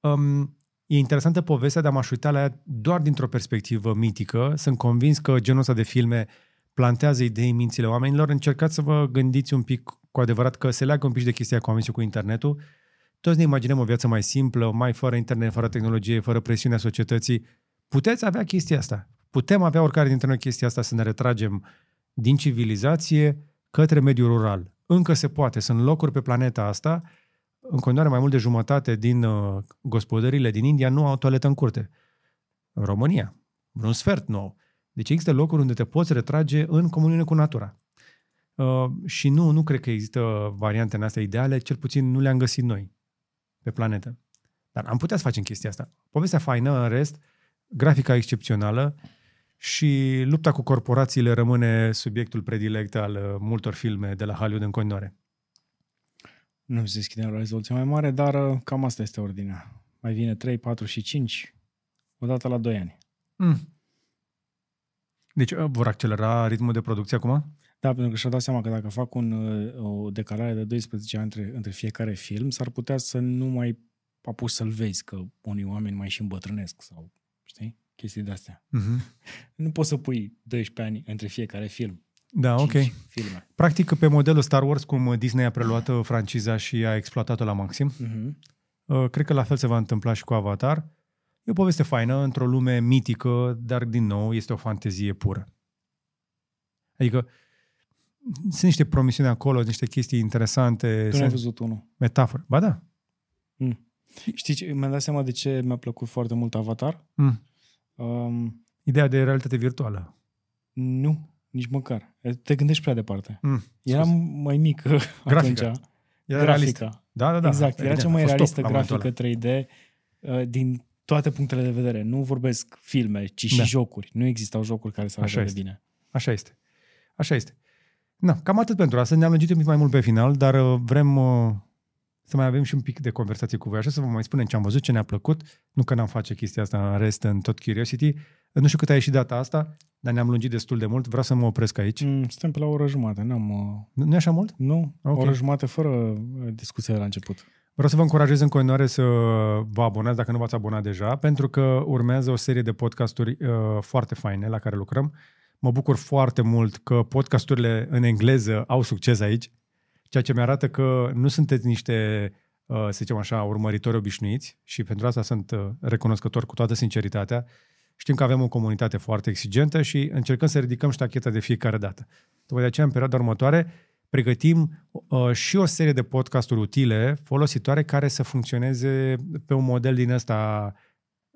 um, e interesantă povestea, dar m-aș uita la ea doar dintr-o perspectivă mitică. Sunt convins că genul ăsta de filme plantează idei în mințile oamenilor. Încercați să vă gândiți un pic cu adevărat că se leagă un pic de chestia cu oamenii și cu internetul. Toți ne imaginăm o viață mai simplă, mai fără internet, fără tehnologie, fără presiunea societății. Puteți avea chestia asta. Putem avea oricare dintre noi chestia asta să ne retragem din civilizație către mediul rural. Încă se poate. Sunt locuri pe planeta asta în continuare mai mult de jumătate din uh, gospodările din India nu au toaletă în curte. În România, un sfert nu au. Deci există locuri unde te poți retrage în comuniune cu natura. Uh, și nu, nu cred că există variante în astea ideale, cel puțin nu le-am găsit noi pe planetă. Dar am putea să facem chestia asta. Povestea faină, în rest, grafica excepțională și lupta cu corporațiile rămâne subiectul predilect al uh, multor filme de la Hollywood în continuare. Nu se deschide o rezoluție mai mare, dar uh, cam asta este ordinea. Mai vine 3, 4 și 5, odată la 2 ani. Mm. Deci uh, vor accelera ritmul de producție acum? Da, pentru că și-au dat seama că dacă fac un, uh, o decalare de 12 ani între, între fiecare film, s-ar putea să nu mai apuci să-l vezi, că unii oameni mai și îmbătrânesc sau, știi, chestii de-astea. Mm-hmm. Nu poți să pui 12 ani între fiecare film. Da, ok. filme. Practic, pe modelul Star Wars, cum Disney a preluat uh, franciza și a exploatat-o la maxim, Mm-hmm. uh, cred că la fel se va întâmpla și cu Avatar. E o poveste faină, într-o lume mitică, dar, din nou, este o fantezie pură. Adică, sunt niște promisiuni acolo, niște chestii interesante, Tu nu ai sunt văzut unul. metafore. Ba da. Știi ce? Mi-am dat seama de ce mi-a plăcut foarte mult Avatar? Mm. Um, Ideea de realitate virtuală. nu, nici măcar. Te gândești prea departe. Mm. Eram mai mic Grafica. atunci. Era realist. Grafica. Da, da, da. exact. Era Evident, cea a mai fost top realistă la momentul grafică 3D uh, din toate punctele de vedere. Nu vorbesc filme, ci și Da. jocuri. Nu existau jocuri care să Așa arate de este. bine. Așa este. Așa este. Na, cam atât pentru asta. Ne-am lungit un pic mai mult pe final, dar uh, vrem uh, să mai avem și un pic de conversație cu voi, așa să vă mai spunem ce am văzut, ce ne-a plăcut. Nu că n-am face chestia asta în rest, în tot Curiosity. Nu știu cât a ieșit data asta, dar ne-am lungit destul de mult. Vreau să mă opresc aici. Mm, suntem pe la o oră jumate. N-am, uh, Nu nu e așa mult? nu, Ok. o oră jumate fără uh, discuție de la început. Vreau să vă încurajez în continuare să vă abonați dacă nu v-ați abonat deja, pentru că urmează o serie de podcasturi uh, foarte faine la care lucrăm. Mă bucur foarte mult că podcasturile în engleză au succes aici, ceea ce mi-arată că nu sunteți niște, uh, să zicem așa, urmăritori obișnuiți și pentru asta sunt uh, recunoscător cu toată sinceritatea. Știm că avem o comunitate foarte exigentă și încercăm să ridicăm ștacheta de fiecare dată. Tocmai de aceea, în perioada următoare, pregătim uh, și o serie de podcasturi utile, folositoare, care să funcționeze pe un model din ăsta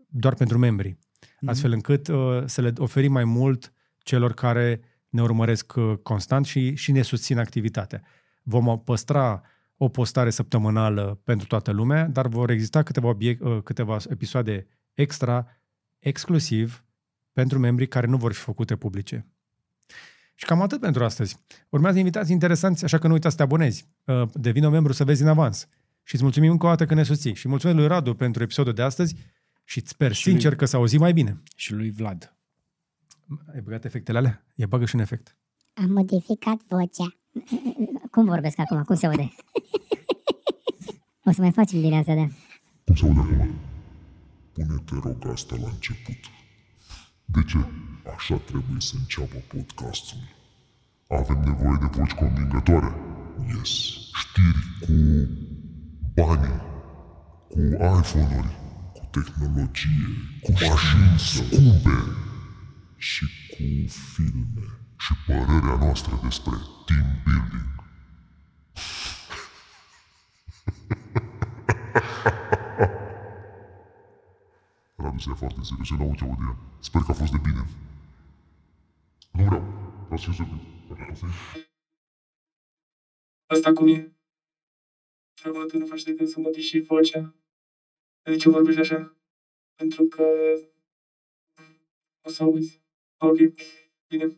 doar pentru membri. Astfel încât uh, să le oferim mai mult celor care ne urmăresc uh, constant și, și ne susțin activitatea. Vom păstra o postare săptămânală pentru toată lumea, dar vor exista câteva, obiect, uh, câteva episoade extra, exclusiv pentru membrii care nu vor fi făcute publice. Și cam atât pentru astăzi. Urmează invitații interesanți, așa că nu uitați să te abonezi. Uh, Devine un membru să vezi în avans. Și îți mulțumim încă o dată că ne susții. Și mulțumesc lui Radu pentru episodul de astăzi și îți sper Și sincer lui- că s-a auzit mai bine. Și lui Vlad. Ai băgat efectele alea? E bagă și un efect. Am modificat vocea. Cum vorbesc acum? Cum se aude? O să mai facem din asta, da. Cum se aude acum? Pune-te rog asta la început. De ce? Așa trebuie să înceapă podcastul. Avem nevoie de voci convingătoare. Yes. Știri cu bani, cu iPhone-uri, cu tehnologie, cu mașini scumpe și cu filme și părerea noastră despre team building. Radu se ia foarte în serios, eu n-am ce aud de ea. Sper că a fost de bine. Nu vreau. Vreau să fiu surprins. Asta e. Asta cum e? Treaba tu nu faci decât să modifici vocea. De ce vorbești așa? Pentru că... O să auzi. Ok, bine.